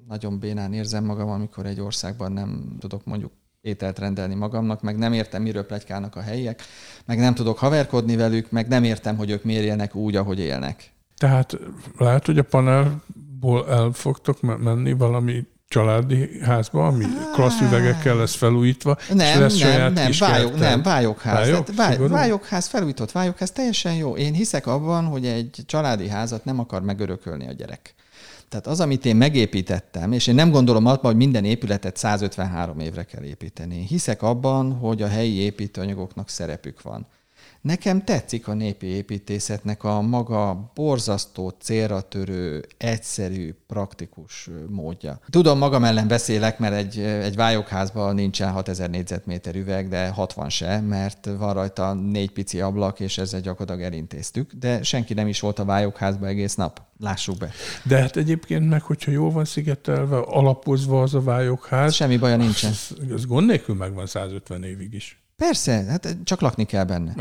Speaker 3: nagyon bénán érzem magam, amikor egy országban nem tudok mondjuk ételt rendelni magamnak, meg nem értem, miről plegykálnak a helyiek, meg nem tudok haverkodni velük, meg nem értem, hogy ők miért élnek úgy, ahogy élnek.
Speaker 2: Tehát lehet, hogy a panelból el fogtok menni valami családi házba, ami klassz üvegekkel lesz felújítva,
Speaker 3: nem,
Speaker 2: és lesz
Speaker 3: nem,
Speaker 2: saját
Speaker 3: nem,
Speaker 2: kis
Speaker 3: vályok, nem, vályokház. Vályok, vály, vályokház, felújított vályokház, teljesen jó. Én hiszek abban, hogy egy családi házat nem akar megörökölni a gyerek. Tehát az, amit én megépítettem, és én nem gondolom abban, hogy minden épületet 153 évre kell építeni. Hiszek abban, hogy a helyi építőanyagoknak szerepük van. Nekem tetszik a népi építészetnek a maga borzasztó, célra törő, egyszerű, praktikus módja. Tudom, magam ellen beszélek, mert egy, egy vályokházban nincsen 6000 négyzetméter üveg, de 60 se, mert van rajta négy pici ablak, és ezzel gyakorlatilag elintéztük. De senki nem is volt a vályokházban egész nap. Lássuk be.
Speaker 2: De hát egyébként meg, hogyha jól van szigetelve, alapozva az a vályokház.
Speaker 3: Semmi baja nincsen.
Speaker 2: Az, az gond nélkül megvan 150 évig is.
Speaker 3: Persze, hát csak lakni kell benne.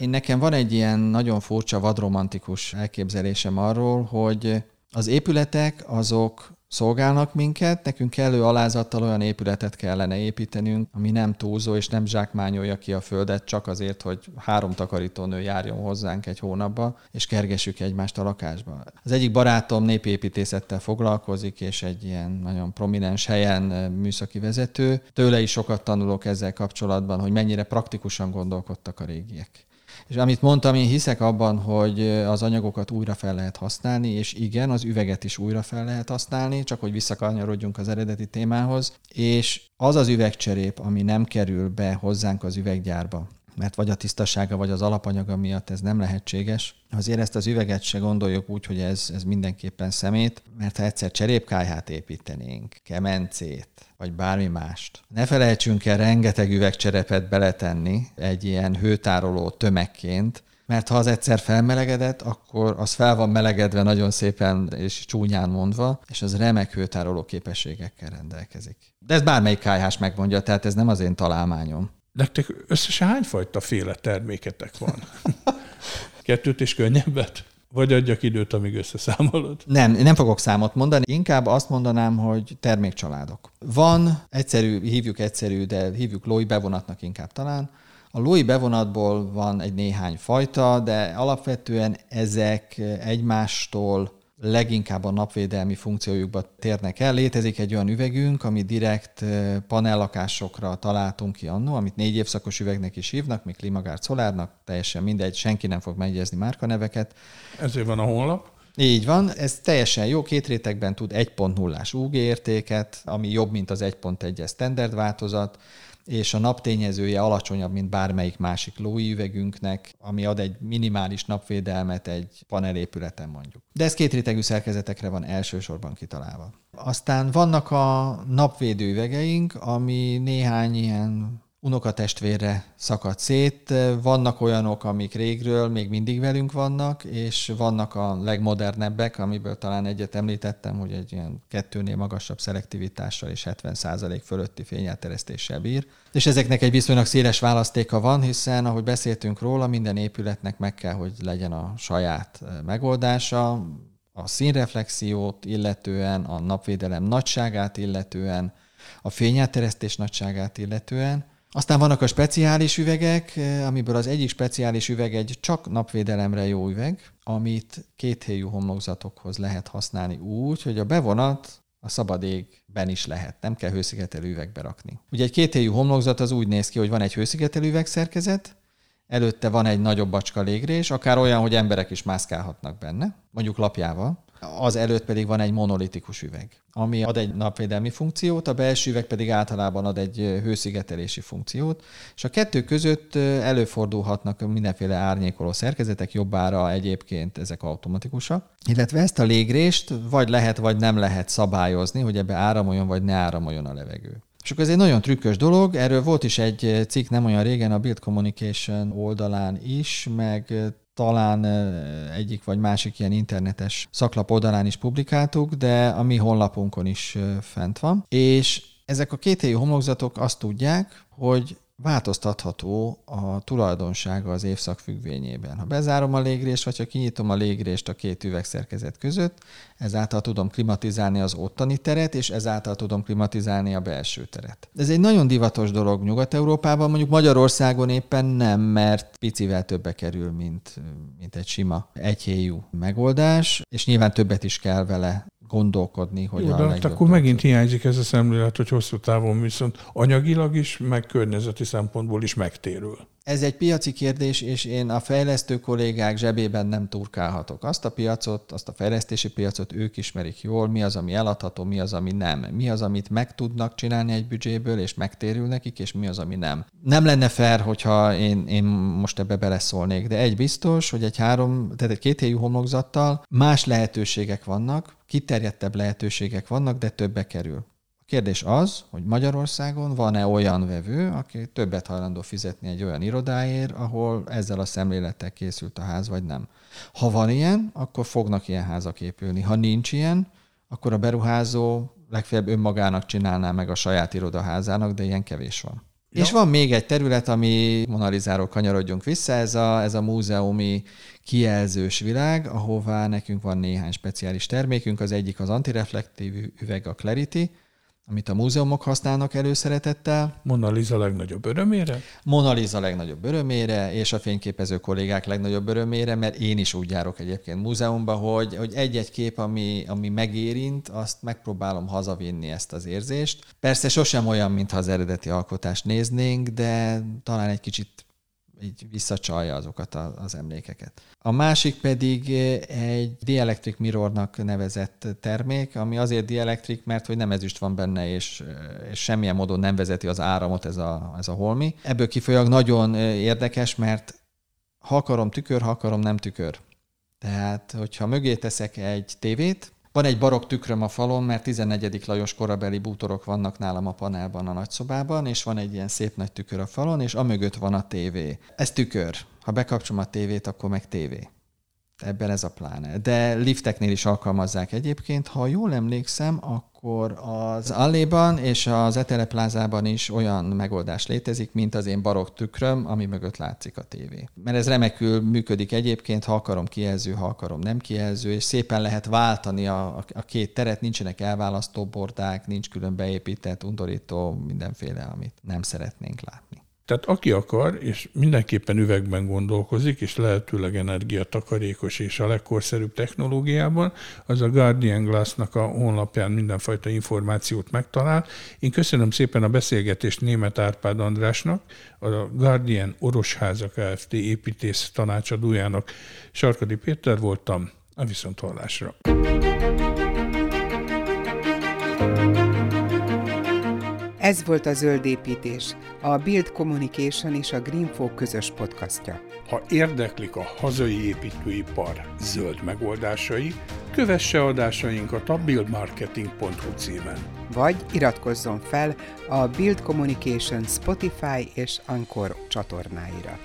Speaker 3: Én nekem van egy ilyen nagyon furcsa, vadromantikus elképzelésem arról, hogy Az épületek azok szolgálnak minket, nekünk kellő alázattal olyan épületet kellene építenünk, ami nem túlzó és nem zsákmányolja ki a földet csak azért, hogy három takarítónő járjon hozzánk egy hónapba, és kergessük egymást a lakásba. Az egyik barátom népépítészettel foglalkozik, és egy ilyen nagyon prominens helyen műszaki vezető. Tőle is sokat tanulok ezzel kapcsolatban, hogy mennyire praktikusan gondolkodtak a régiek. És amit mondtam, én hiszek abban, hogy az anyagokat újra fel lehet használni, és igen, az üveget is újra fel lehet használni, csak hogy visszakanyarodjunk az eredeti témához. És az az üvegcserép, ami nem kerül be hozzánk az üveggyárba, mert vagy a tisztasága, vagy az alapanyaga miatt ez nem lehetséges. Azért ezt az üveget se gondoljuk úgy, hogy ez, ez mindenképpen szemét, mert ha egyszer cserépkájhát építenénk, kemencét, vagy bármi mást. Ne felejtsünk el rengeteg üvegcserepet beletenni egy ilyen hőtároló tömegként, mert ha az egyszer felmelegedett, akkor az fel van melegedve nagyon szépen és csúnyán mondva, és az remek hőtároló képességekkel rendelkezik. De ez bármelyik kájhás megmondja, tehát ez nem az én találmányom.
Speaker 2: Nektek összesen hányfajta féle terméketek van? [laughs] Kettőt és könnyebbet? Vagy adjak időt, amíg összeszámolod?
Speaker 3: Nem, nem fogok számot mondani, inkább azt mondanám, hogy termékcsaládok. Van, egyszerű, hívjuk egyszerű, de hívjuk lói bevonatnak inkább talán. A lói bevonatból van egy néhány fajta, de alapvetően ezek egymástól leginkább a napvédelmi funkciójukba térnek el. Létezik egy olyan üvegünk, ami direkt panellakásokra találtunk ki annó, amit négy évszakos üvegnek is hívnak, még Klimagárd Szolárnak, teljesen mindegy, senki nem fog megjegyezni márkaneveket.
Speaker 2: Ezért van a honlap.
Speaker 3: Így van, ez teljesen jó, két rétegben tud 1.0-ás UG értéket, ami jobb, mint az 1.1-es standard változat, és a naptényezője alacsonyabb, mint bármelyik másik lóüvegünknek, ami ad egy minimális napvédelmet egy panelépületen mondjuk. De ez két rétegű szerkezetekre van elsősorban kitalálva. Aztán vannak a napvédő üvegeink, ami néhány ilyen unokatestvérre szakadt szét. Vannak olyanok, amik régről még mindig velünk vannak, és vannak a legmodernebbek, amiből talán egyet említettem, hogy egy ilyen kettőnél magasabb szelektivitással és 70% fölötti fényelteresztéssel bír. És ezeknek egy viszonylag széles választéka van, hiszen ahogy beszéltünk róla, minden épületnek meg kell, hogy legyen a saját megoldása, a színreflexiót illetően, a napvédelem nagyságát illetően, a fényelteresztés nagyságát illetően, aztán vannak a speciális üvegek, eh, amiből az egyik speciális üveg egy csak napvédelemre jó üveg, amit kéthéjú homlokzatokhoz lehet használni úgy, hogy a bevonat a szabad égben is lehet, nem kell hőszigetelő üvegbe rakni. Ugye egy kéthéjú homlokzat az úgy néz ki, hogy van egy hőszigetelő üvegszerkezet, előtte van egy nagyobb bacska légrés, akár olyan, hogy emberek is mászkálhatnak benne, mondjuk lapjával, az előtt pedig van egy monolitikus üveg, ami ad egy napvédelmi funkciót, a belső üveg pedig általában ad egy hőszigetelési funkciót, és a kettő között előfordulhatnak mindenféle árnyékoló szerkezetek, jobbára egyébként ezek automatikusak, illetve ezt a légrést vagy lehet, vagy nem lehet szabályozni, hogy ebbe áramoljon, vagy ne áramoljon a levegő. És akkor ez egy nagyon trükkös dolog, erről volt is egy cikk nem olyan régen a Build Communication oldalán is, meg talán egyik vagy másik ilyen internetes szaklap oldalán is publikáltuk, de a mi honlapunkon is fent van. És ezek a kéthelyi homlokzatok azt tudják, hogy változtatható a tulajdonsága az évszak függvényében. Ha bezárom a légrést, vagy ha kinyitom a légrést a két üvegszerkezet között, ezáltal tudom klimatizálni az ottani teret, és ezáltal tudom klimatizálni a belső teret. Ez egy nagyon divatos dolog Nyugat-Európában, mondjuk Magyarországon éppen nem, mert picivel többe kerül, mint, mint egy sima egyhéjú megoldás, és nyilván többet is kell vele gondolkodni, hogy
Speaker 2: Jó, a de hát akkor megint hiányzik ez a szemlélet, hogy hosszú távon viszont anyagilag is, meg környezeti szempontból is megtérül.
Speaker 3: Ez egy piaci kérdés, és én a fejlesztő kollégák zsebében nem turkálhatok. Azt a piacot, azt a fejlesztési piacot ők ismerik jól, mi az, ami eladható, mi az, ami nem. Mi az, amit meg tudnak csinálni egy büdzséből, és megtérül nekik, és mi az, ami nem. Nem lenne fair, hogyha én, én most ebbe beleszólnék, de egy biztos, hogy egy három, tehát egy kéthéjú homlokzattal más lehetőségek vannak, kiterjedtebb lehetőségek vannak, de többe kerül. A kérdés az, hogy Magyarországon van-e olyan vevő, aki többet hajlandó fizetni egy olyan irodáért, ahol ezzel a szemlélettel készült a ház, vagy nem. Ha van ilyen, akkor fognak ilyen házak épülni. Ha nincs ilyen, akkor a beruházó legfeljebb önmagának csinálná meg a saját irodaházának, de ilyen kevés van. Ja. És van még egy terület, ami Monalizáról kanyarodjunk vissza, ez a, ez a múzeumi kijelzős világ, ahová nekünk van néhány speciális termékünk. Az egyik az antireflektív üveg, a Clarity, amit a múzeumok használnak előszeretettel.
Speaker 2: Mona Lisa legnagyobb örömére?
Speaker 3: Mona Lisa legnagyobb örömére, és a fényképező kollégák legnagyobb örömére, mert én is úgy járok egyébként múzeumba, hogy, hogy egy-egy kép, ami, ami megérint, azt megpróbálom hazavinni ezt az érzést. Persze sosem olyan, mintha az eredeti alkotást néznénk, de talán egy kicsit így visszacsalja azokat az emlékeket. A másik pedig egy Dielectric Mirrornak nevezett termék, ami azért Dielectric, mert hogy nem ezüst van benne, és, és semmilyen módon nem vezeti az áramot ez a, ez a holmi. Ebből kifolyólag nagyon érdekes, mert ha akarom tükör, ha akarom nem tükör. Tehát, hogyha mögé teszek egy tévét, van egy barokk tükröm a falon, mert 14. Lajos korabeli bútorok vannak nálam a panelban a nagyszobában, és van egy ilyen szép nagy tükör a falon, és amögött van a tévé. Ez tükör. Ha bekapcsolom a tévét, akkor meg tévé. Ebben ez a pláne. De lifteknél is alkalmazzák egyébként. Ha jól emlékszem, akkor az Alléban és az Etele plázában is olyan megoldás létezik, mint az én barokk tükröm, ami mögött látszik a tévé. Mert ez remekül működik egyébként, ha akarom kijelző, ha akarom nem kijelző, és szépen lehet váltani a, a két teret, nincsenek elválasztó bordák, nincs külön beépített, undorító, mindenféle, amit nem szeretnénk látni.
Speaker 2: Tehát aki akar, és mindenképpen üvegben gondolkozik, és lehetőleg energiatakarékos és a legkorszerűbb technológiában, az a Guardian Glass-nak a honlapján mindenfajta információt megtalál. Én köszönöm szépen a beszélgetést német Árpád Andrásnak, a Guardian Orosháza Kft. építész tanácsadójának. Sarkadi Péter voltam, a viszonthallásra.
Speaker 1: Ez volt a Zöld Építés, a Build Communication és a Greenfo közös podcastja.
Speaker 2: Ha érdeklik a hazai építőipar zöld megoldásai, kövesse adásainkat a buildmarketing.hu címen.
Speaker 1: Vagy iratkozzon fel a Build Communication Spotify és Anchor csatornáira.